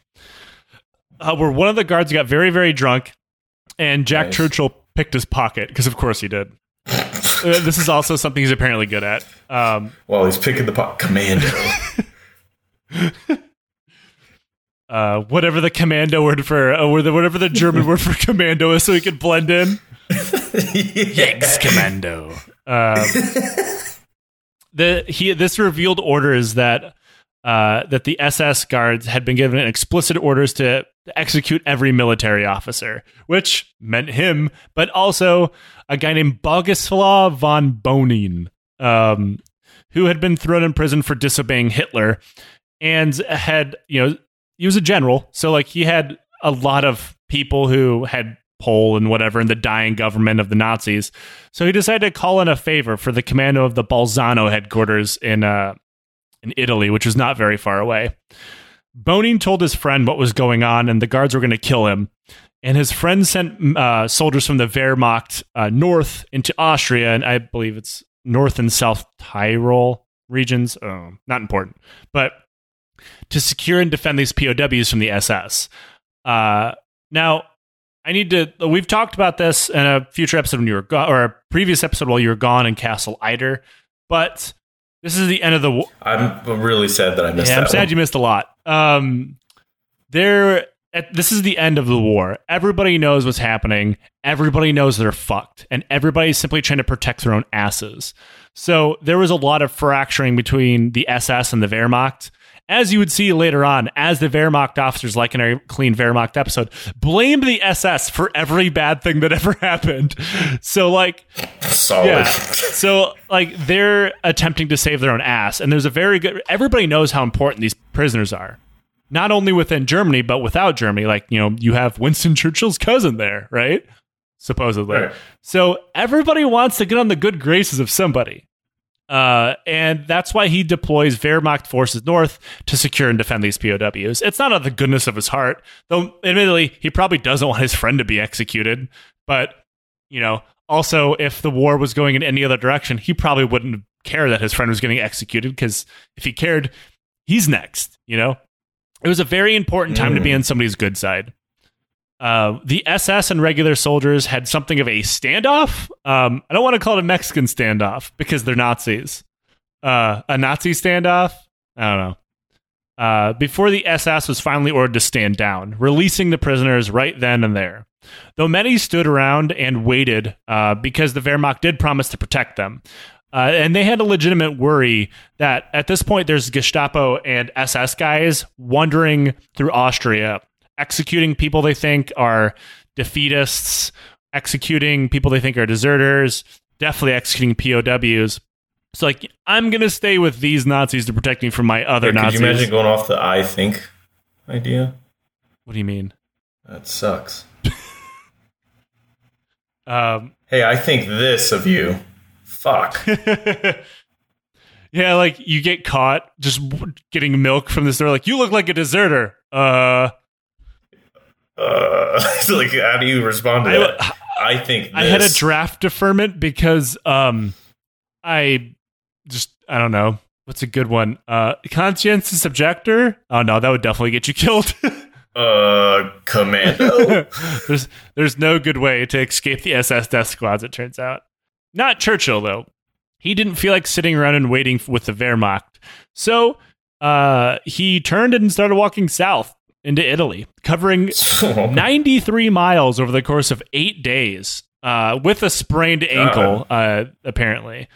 Speaker 1: Uh, where one of the guards got very very drunk, and Jack
Speaker 2: Nice.
Speaker 1: Churchill picked his pocket because of course he did. Uh, this is also something he's apparently good at. Um,
Speaker 2: While he's picking the pot, commando.
Speaker 1: uh, whatever the commando word for, uh, or the, whatever the German word for commando is, so he can blend in. Yanks commando. Um, the he this revealed orders that uh, that the SS guards had been given explicit orders to execute every military officer, which meant him, but also a guy named Bogislaw von Bonin, um, who had been thrown in prison for disobeying Hitler, and had you know he was a general, so like he had a lot of people who had pull and whatever in the dying government of the Nazis. So he decided to call in a favor for the commando of the Bolzano headquarters in uh, in Italy, which was not very far away. Bonin told his friend what was going on, and the guards were going to kill him. And his friend sent uh, soldiers from the Wehrmacht uh, north into Austria, and I believe it's North and South Tyrol regions. Oh, not important, but to secure and defend these POWs from the SS. Uh, now, I need to. We've talked about this in a future episode when you were gone, or a previous episode while you were gone in Castle Itter, but this is the end of the war.
Speaker 2: I'm really sad that I missed
Speaker 1: Yeah, I'm sad
Speaker 2: one.
Speaker 1: you missed a lot. Um, there, this is the end of the war. Everybody knows what's happening. Everybody knows they're fucked, and everybody's simply trying to protect their own asses. So there was a lot of fracturing between the SS and the Wehrmacht. As you would see later on, as the Wehrmacht officers, like in our Clean Wehrmacht episode, blame the SS for every bad thing that ever happened. So, like,
Speaker 2: Solid.
Speaker 1: yeah. So like they're attempting to save their own ass, and there's a very good. Everybody knows how important these prisoners are, not only within Germany but without Germany. Like you know, you have Winston Churchill's cousin there, right? Supposedly.
Speaker 2: Right.
Speaker 1: So everybody wants to get on the good graces of somebody. Uh, and that's why he deploys Wehrmacht forces north to secure and defend these POWs. It's not out of the goodness of his heart, though. Admittedly, he probably doesn't want his friend to be executed. But you know, also, if the war was going in any other direction, he probably wouldn't care that his friend was getting executed because if he cared, he's next. You know, it was a very important time to be
Speaker 2: Mm.
Speaker 1: on somebody's good side. Uh, the SS and regular soldiers had something of a standoff. Um, I don't want to call it a Mexican standoff because they're Nazis. Uh, a Nazi standoff? I don't know. Uh, before the SS was finally ordered to stand down, releasing the prisoners right then and there. Though many stood around and waited uh, because the Wehrmacht did promise to protect them. Uh, and they had a legitimate worry that at this point there's Gestapo and SS guys wandering through Austria, executing people they think are defeatists, executing people they think are deserters, definitely executing POWs. So like, I'm gonna stay with these Nazis to protect me from my other
Speaker 2: Could
Speaker 1: Nazis.
Speaker 2: you imagine going off the I think idea?
Speaker 1: what do you mean?
Speaker 2: That sucks.
Speaker 1: Um,
Speaker 2: Hey, I think this of you. Fuck.
Speaker 1: yeah, like you get caught just getting milk from the store. Like you look like a deserter. Uh,
Speaker 2: Uh, like, how do you respond to
Speaker 1: I,
Speaker 2: that? I think this.
Speaker 1: I had a draft deferment because um, I just I don't know what's a good one. Uh, conscientious objector. Oh no, that would definitely get you killed.
Speaker 2: uh commando.
Speaker 1: there's there's no good way to escape the SS death squads. It turns out. Not Churchill though. He didn't feel like sitting around and waiting with the Wehrmacht, so uh, he turned and started walking south into Italy, covering 93 miles over the course of eight days uh, with a sprained ankle, uh, apparently.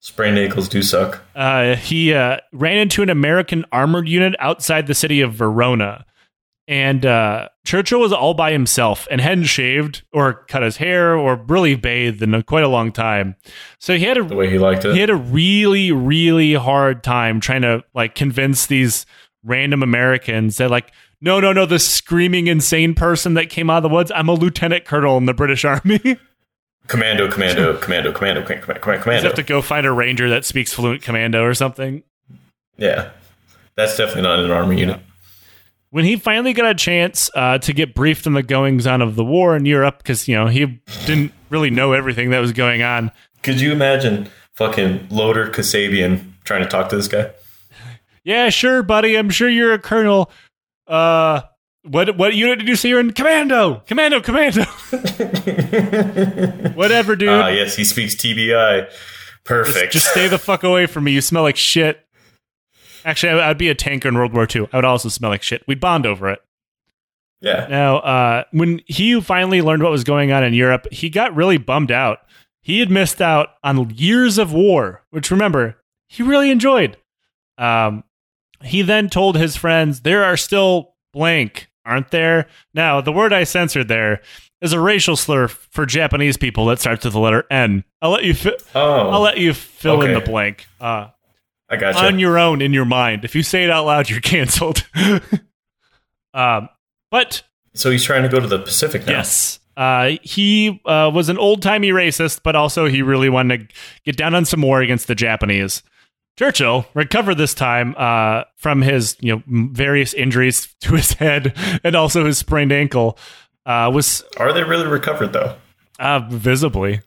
Speaker 2: Sprained ankles do suck.
Speaker 1: Uh, he uh, ran into an American armored unit outside the city of Verona. And uh, Churchill was all by himself and hadn't shaved or cut his hair or really bathed in quite a long time. So he had a
Speaker 2: The way he liked it.
Speaker 1: he had a really really hard time trying to like convince these random americans that like no no no this screaming insane person that came out of the woods i'm a lieutenant colonel in the british army
Speaker 2: commando, commando, commando, commando, commando, commando, commando.
Speaker 1: have to go find a ranger that speaks fluent commando or something
Speaker 2: Yeah. That's definitely not an army unit.
Speaker 1: when he finally got a chance uh, to get briefed on the goings on of the war in europe because you know he didn't really know everything that was going on
Speaker 2: Could you imagine fucking Loader Kasabian trying to talk to this guy?
Speaker 1: Yeah sure buddy i'm sure you're a colonel uh what what unit did you see you're in? Commando, commando, commando. Whatever, dude.
Speaker 2: Ah, yes, he speaks TBI. Perfect.
Speaker 1: Just stay the fuck away from me. You smell like shit. Actually, I- I'd be a tanker in World War II. I would also smell like shit. We'd bond over it.
Speaker 2: yeah.
Speaker 1: Now, uh, when he finally learned what was going on in Europe, he got really bummed out. He had missed out on years of war, which remember, he really enjoyed. Um, he then told his friends, There are still blank, aren't there? Now, the word I censored there is a racial slur for Japanese people that starts with the letter N. I'll let you, fi-
Speaker 2: Oh,
Speaker 1: I'll let you fill in the blank. Uh,
Speaker 2: I got you.
Speaker 1: on your own in your mind. If you say it out loud, you're canceled. um, but
Speaker 2: So he's trying to go to the Pacific now.
Speaker 1: yes, uh, he uh, was an old timey racist, but also he really wanted to get down on some war against the Japanese. Churchill recovered this time uh, from his you know various injuries to his head and also his sprained ankle. Uh, was
Speaker 2: Are they really recovered though?
Speaker 1: uh, visibly,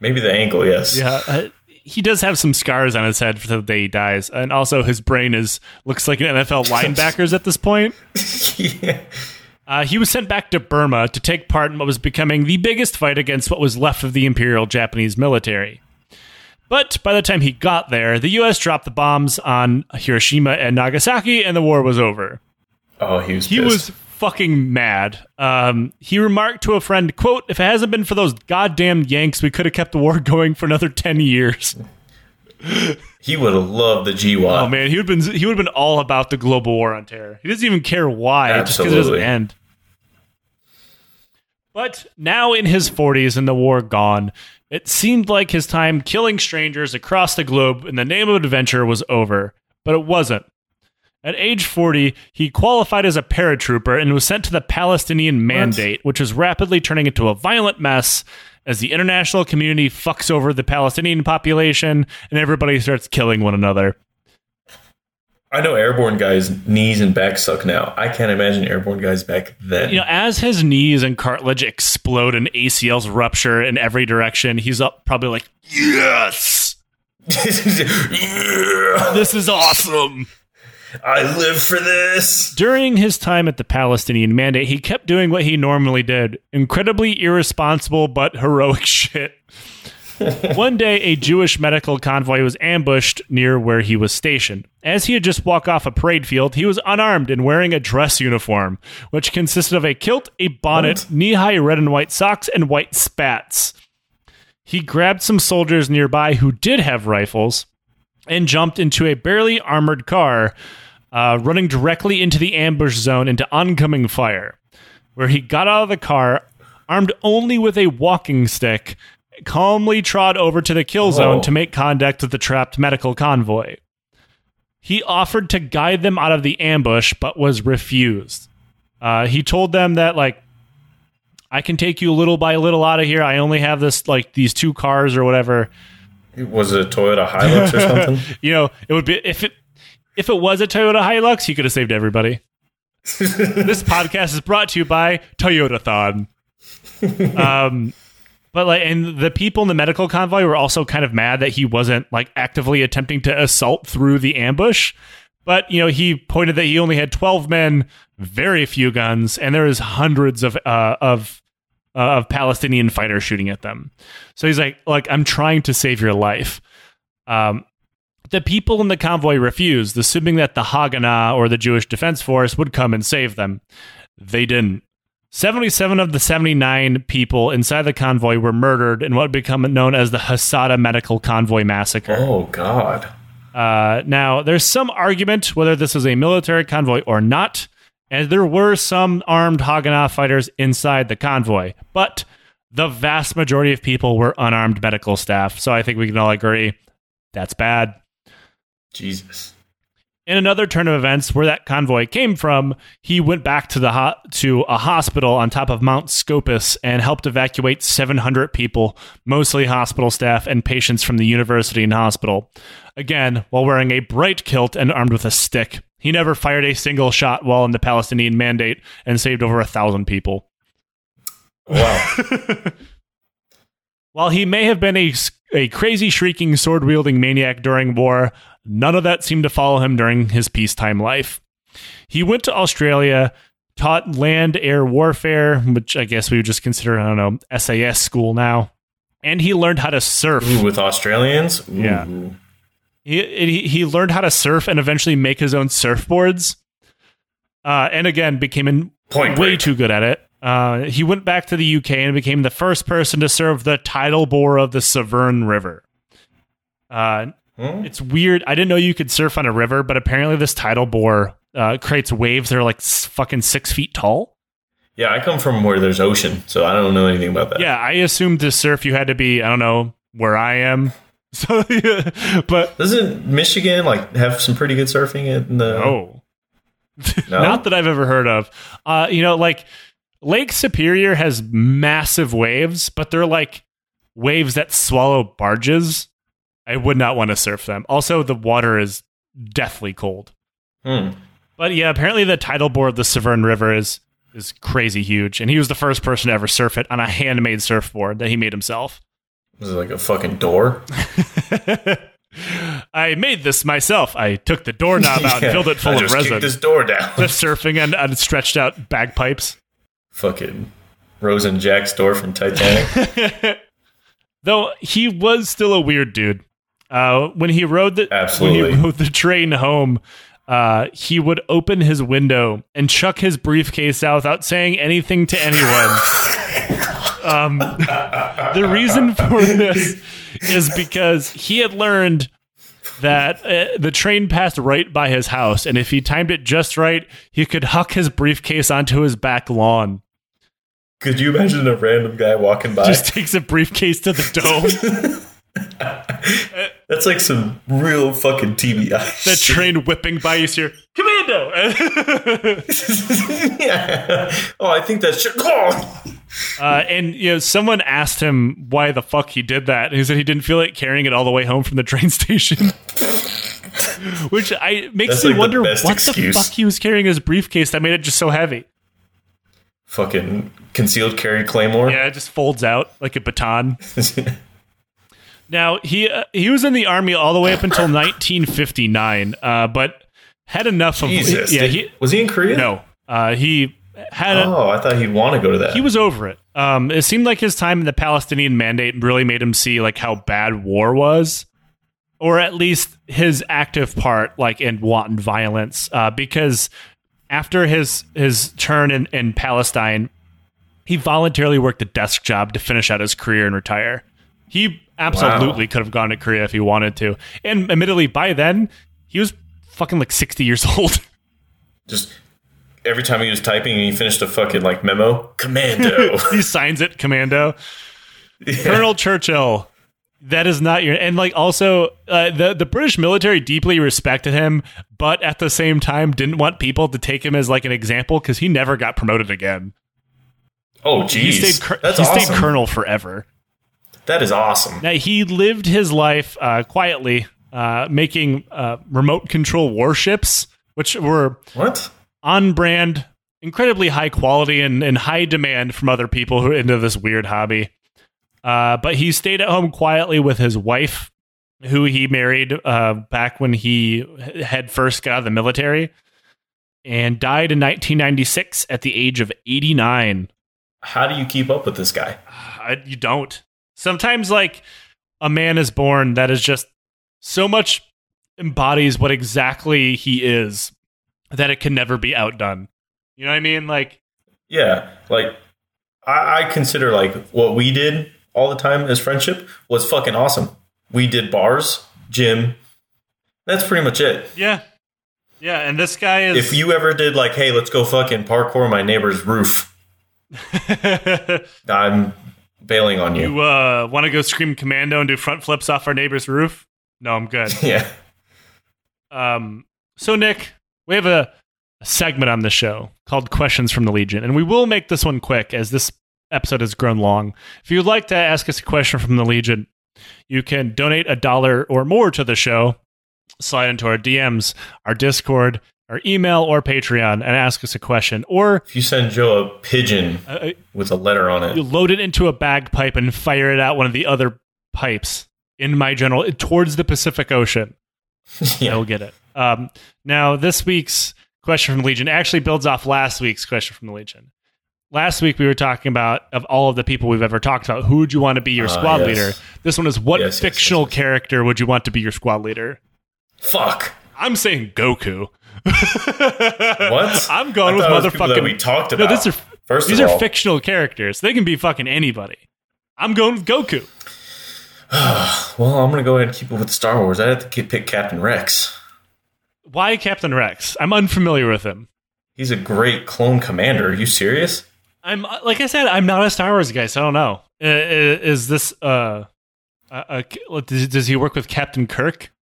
Speaker 2: Maybe the ankle, yes.
Speaker 1: yeah. Uh, he does have some scars on his head for the day he dies, and also his brain is looks like an NFL linebacker's at this point.
Speaker 2: yeah.
Speaker 1: Uh, he was sent back to Burma to take part in what was becoming the biggest fight against what was left of the Imperial Japanese military. But by the time he got there, the U.S. dropped the bombs on Hiroshima and Nagasaki, and the war was over.
Speaker 2: Oh, he was.
Speaker 1: He
Speaker 2: pissed.
Speaker 1: was fucking mad. Um, he remarked to a friend, "quote If it hasn't been for those goddamn Yanks, we could have kept the war going for another ten years."
Speaker 2: He would have loved the GWOT.
Speaker 1: Oh man, he would have been he would have been all about the global war on terror. He doesn't even care why, just because it doesn't end. But now in his 40s and the war gone, it seemed like his time killing strangers across the globe in the name of adventure was over. But it wasn't. At age 40, he qualified as a paratrooper and was sent to the Palestinian Mandate, which was rapidly turning into a violent mess as the international community fucks over the Palestinian population and everybody starts killing one another.
Speaker 2: I know airborne guys' knees and back suck now. I can't imagine airborne guys back then.
Speaker 1: You know, as his knees and cartilage explode and ACLs rupture in every direction, he's up probably like, yes,
Speaker 2: Yeah,
Speaker 1: this is awesome.
Speaker 2: I live for this.
Speaker 1: During his time at the Palestinian Mandate, he kept doing what he normally did incredibly irresponsible but heroic shit. One day, a Jewish medical convoy was ambushed near where he was stationed. As he had just walked off a parade field, he was unarmed and wearing a dress uniform, which consisted of a kilt, a bonnet, knee high red and white socks, and white spats. He grabbed some soldiers nearby who did have rifles and jumped into a barely armored car, uh, running directly into the ambush zone into oncoming fire, where he got out of the car, armed only with a walking stick, calmly trod over to the kill zone
Speaker 2: Oh.
Speaker 1: to make contact with the trapped medical convoy. He offered to guide them out of the ambush, but was refused. Uh, he told them that like I can take you little by little out of here. I only have this like these two cars or whatever.
Speaker 2: Was it a Toyota Hilux or something?
Speaker 1: You know, it would be if it if it was a Toyota Hilux, he could have saved everybody. this podcast is brought to you by Toyota Thon. um, but like, and the people in the medical convoy were also kind of mad that he wasn't like actively attempting to assault through the ambush. But you know, he pointed that he only had twelve men, very few guns, and there is hundreds of uh, of uh, of Palestinian fighters shooting at them. So he's like, like I'm trying to save your life. Um, the people in the convoy refused, assuming that the Haganah or the Jewish Defense Force would come and save them. They didn't. 77 of the 79 people inside the convoy were murdered in what would become known as the Hadassah Medical Convoy Massacre.
Speaker 2: oh God.
Speaker 1: Uh, now, there's some argument whether this was a military convoy or not, and there were some armed Haganah fighters inside the convoy, but the vast majority of people were unarmed medical staff. So I think we can all agree that's bad.
Speaker 2: Jesus.
Speaker 1: In another turn of events, where that convoy came from, he went back to the ho- to a hospital on top of Mount Scopus and helped evacuate 700 people, mostly hospital staff and patients from the university and hospital. Again, while wearing a bright kilt and armed with a stick, he never fired a single shot while in the Palestinian Mandate and saved over a thousand people.
Speaker 2: Wow.
Speaker 1: While he may have been a, a crazy, shrieking, sword wielding maniac during war, none of that seemed to follow him during his peacetime life. He went to Australia, taught land air warfare, which I guess we would just consider, I don't know, SAS school now. And he learned how to surf.
Speaker 2: Ooh, with Australians? Ooh.
Speaker 1: Yeah. He, he, learned how to surf and eventually make his own surfboards. Uh, and again, became an
Speaker 2: Point
Speaker 1: way
Speaker 2: break.
Speaker 1: too good at it. Uh, he went back to the UK and became the first person to serve the tidal bore of the Severn River. Uh,
Speaker 2: Hmm?
Speaker 1: it's weird. I didn't know you could surf on a river, but apparently this tidal bore uh, creates waves that are like s- fucking six feet tall.
Speaker 2: Yeah, I come from where there's ocean, so I don't know anything about that.
Speaker 1: Yeah, I assumed to surf you had to be I don't know where I am. So, but
Speaker 2: Doesn't Michigan like have some pretty good surfing in the?
Speaker 1: no.
Speaker 2: No?
Speaker 1: Not that I've ever heard of. Uh, you know, like Lake Superior has massive waves, but they're like waves that swallow barges. I would not want to surf them. Also, the water is deathly cold.
Speaker 2: Hmm.
Speaker 1: But yeah, apparently the tidal bore of the Severn River is is crazy huge, and he was the first person to ever surf it on a handmade surfboard that he made himself.
Speaker 2: Was it like a fucking door?
Speaker 1: I made this myself. I took the doorknob out and filled it full
Speaker 2: I
Speaker 1: of
Speaker 2: just
Speaker 1: resin.
Speaker 2: kicked this door down.
Speaker 1: Just surfing and, and stretched out bagpipes.
Speaker 2: fucking Rose and Jack's door from Titanic.
Speaker 1: Though he was still a weird dude. Uh, when he rode the when he rode the train home, uh, he would open his window and chuck his briefcase out without saying anything to anyone. um, the reason for this is because he had learned that uh, the train passed right by his house, and if he timed it just right, he could huck his briefcase onto his back lawn.
Speaker 2: Could you imagine a random guy walking by?
Speaker 1: Just takes a briefcase to the dome.
Speaker 2: That's like some real fucking TBI.
Speaker 1: the
Speaker 2: shit.
Speaker 1: train whipping by you, hear commando.
Speaker 2: yeah. Oh, I think that's. Oh!
Speaker 1: uh, and you know, someone asked him why the fuck he did that, and he said he didn't feel like carrying it all the way home from the train station. Which I makes
Speaker 2: That's
Speaker 1: me
Speaker 2: like the
Speaker 1: wonder what
Speaker 2: best
Speaker 1: the fuck he was carrying in his briefcase that made it just so heavy.
Speaker 2: Fucking concealed carry claymore.
Speaker 1: Yeah, it just folds out like a baton. Now he uh, he was in the army all the way up until 1959, uh, but had enough of
Speaker 2: Jesus.
Speaker 1: yeah he
Speaker 2: was he in Korea?
Speaker 1: no uh, he had
Speaker 2: Oh, I thought he'd want to go to that.
Speaker 1: he was over it. Um, it seemed like his time in the Palestinian Mandate really made him see like how bad war was, or at least his active part, like in wanton violence. Uh, because after his his turn in, in Palestine, he voluntarily worked a desk job to finish out his career and retire. He absolutely
Speaker 2: Wow.
Speaker 1: could have gone to Korea if he wanted to, and admittedly, by then he was fucking like sixty years old.
Speaker 2: Just every time he was typing and he finished a fucking like memo, commando.
Speaker 1: he signs it, commando.
Speaker 2: Yeah.
Speaker 1: Colonel Churchill. That is not your and like also uh, the the British military deeply respected him, but at the same time didn't want people to take him as like an example because he never got promoted again.
Speaker 2: Oh,
Speaker 1: He
Speaker 2: geez.
Speaker 1: stayed cur-
Speaker 2: That's
Speaker 1: he
Speaker 2: awesome.
Speaker 1: stayed colonel forever.
Speaker 2: That is awesome.
Speaker 1: Now he lived his life uh, quietly, uh, making uh, remote control warships, which were
Speaker 2: What?
Speaker 1: on brand, incredibly high quality, and, and high demand from other people who are into this weird hobby. Uh, but he stayed at home quietly with his wife, who he married uh, back when he had first got out of the military, and died in 1996 at the age of 89.
Speaker 2: How do you keep up with this guy?
Speaker 1: I, you don't. Sometimes, like a man is born that is just so much embodies what exactly he is that it can never be outdone. You know what I mean? Like,
Speaker 2: Yeah, like I, I consider like what we did all the time as friendship was fucking awesome. We did bars, gym. That's pretty much it.
Speaker 1: yeah, yeah. And this guy is.
Speaker 2: If you ever did like, hey, let's go fucking parkour my neighbor's roof, I'm bailing on you.
Speaker 1: you uh, want to go scream commando and do front flips off our neighbor's roof? No, I'm good.
Speaker 2: Yeah.
Speaker 1: Um, so Nick, we have a, a segment on the show called Questions from the Legion, and we will make this one quick as this episode has grown long. If you'd like to ask us a question from the Legion, you can donate a dollar or more to the show, slide into our DMs, our Discord, our email, or Patreon, and ask us a question, or
Speaker 2: If you send Joe a pigeon
Speaker 1: uh,
Speaker 2: with a letter on it, you
Speaker 1: load it into a bagpipe and fire it out one of the other pipes in my general towards the Pacific Ocean.
Speaker 2: yeah.
Speaker 1: I'll get it. Um, now, this week's question from Legion actually builds off last week's question from the Legion. Last week we were talking about of all of the people we've ever talked about, who would you want to be your
Speaker 2: Ah,
Speaker 1: squad
Speaker 2: yes.
Speaker 1: leader? This one is what
Speaker 2: Yes,
Speaker 1: fictional
Speaker 2: yes.
Speaker 1: character would you want to be your squad leader?
Speaker 2: fuck.
Speaker 1: I'm saying Goku.
Speaker 2: What?
Speaker 1: I'm going with
Speaker 2: thought it that
Speaker 1: motherfucking.
Speaker 2: we talked
Speaker 1: no,
Speaker 2: about.
Speaker 1: these are
Speaker 2: First
Speaker 1: these are
Speaker 2: all,
Speaker 1: fictional characters. They can be fucking anybody. I'm going with Goku.
Speaker 2: well, I'm gonna go ahead and keep it with Star Wars. I have to pick Captain Rex.
Speaker 1: Why Captain Rex? I'm unfamiliar with him.
Speaker 2: He's a great clone commander. Are you serious?
Speaker 1: I'm like I said, I'm not a Star Wars guy, so I don't know. Uh, Is this uh, uh, uh does he work with Captain Kirk?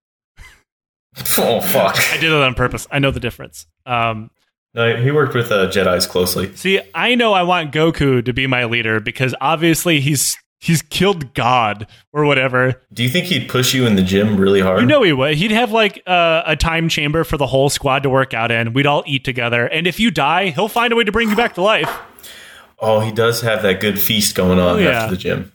Speaker 2: Oh fuck!
Speaker 1: I did it on purpose. I know the difference. Um,
Speaker 2: No, he worked with uh, Jedi's closely.
Speaker 1: see, I know I want Goku to be my leader because obviously he's he's killed God or whatever.
Speaker 2: Do you think he'd push you in the gym really hard?
Speaker 1: You know he would. He'd have like uh, a time chamber for the whole squad to work out in. We'd all eat together, and if you die, he'll find a way to bring you back to life.
Speaker 2: Oh, he does have that good feast going on
Speaker 1: Oh, yeah.
Speaker 2: after the gym.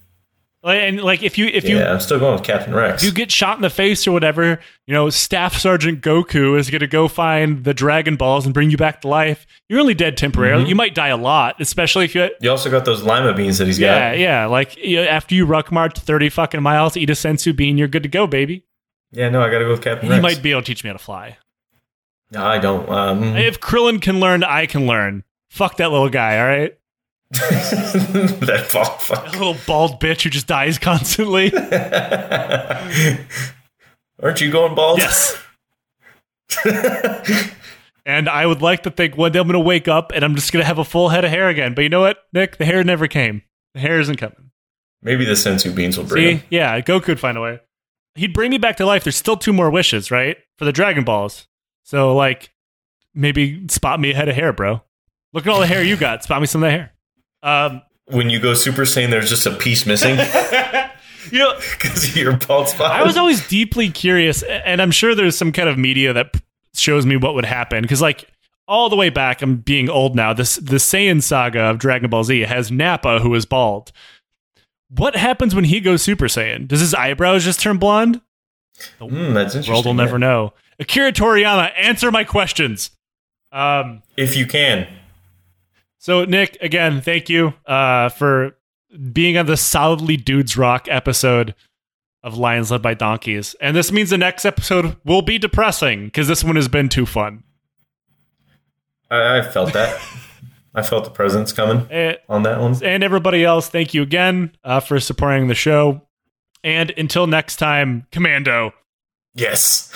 Speaker 1: And like if you if you
Speaker 2: yeah, I'm still going with Captain Rex.
Speaker 1: If you get shot in the face or whatever, you know, Staff Sergeant Goku is going to go find the Dragon Balls and bring you back to life. You're only dead temporarily.
Speaker 2: Mm-hmm.
Speaker 1: You might die a lot, especially if you.
Speaker 2: You also got those lima beans that he's
Speaker 1: Yeah,
Speaker 2: got.
Speaker 1: yeah. Yeah. Like you know, after you ruck march 30 fucking miles, eat a senzu bean, you're good to go, baby.
Speaker 2: Yeah, no, I got to go with Captain
Speaker 1: He
Speaker 2: Rex.
Speaker 1: might be able to teach me how to fly.
Speaker 2: No, I don't. Um,
Speaker 1: If Krillin can learn, I can learn. Fuck that little guy, all right?
Speaker 2: that fuck.
Speaker 1: That little bald bitch who just dies constantly.
Speaker 2: Aren't you going bald?
Speaker 1: yes. And I would like to think one day I'm going to wake up and I'm just going to have a full head of hair again. But you know what, Nick? The hair never came. The hair isn't coming.
Speaker 2: Maybe the senzu beans will bring
Speaker 1: See?
Speaker 2: him.
Speaker 1: Yeah, Goku would find a way. He'd bring me back to life. There's still two more wishes, right? For the Dragon Balls. So, like, maybe spot me a head of hair, bro. Look at all the hair you got. Spot me some of the hair. Um,
Speaker 2: When you go Super Saiyan, there's just a piece missing
Speaker 1: you know,
Speaker 2: because of your bald spot.
Speaker 1: I was always deeply curious, and I'm sure there's some kind of media that shows me what would happen. Because, like, all the way back, I'm being old now. This the Saiyan saga of Dragon Ball Z has Nappa, who is bald. What happens when he goes Super Saiyan? Does his eyebrows just turn blonde?
Speaker 2: Mm, that's interesting.
Speaker 1: world will never
Speaker 2: yeah.
Speaker 1: know. Akira Toriyama, answer my questions. Um,
Speaker 2: If you can.
Speaker 1: So Nick, again, thank you uh, for being on the solidly dudes rock episode of Lions Led by Donkeys. And this means the next episode will be depressing because this one has been too fun.
Speaker 2: I, I felt that. I felt the presence coming
Speaker 1: Eh,
Speaker 2: on that one.
Speaker 1: And everybody else, thank you again uh, for supporting the show. And until next time, Commando.
Speaker 2: Yes.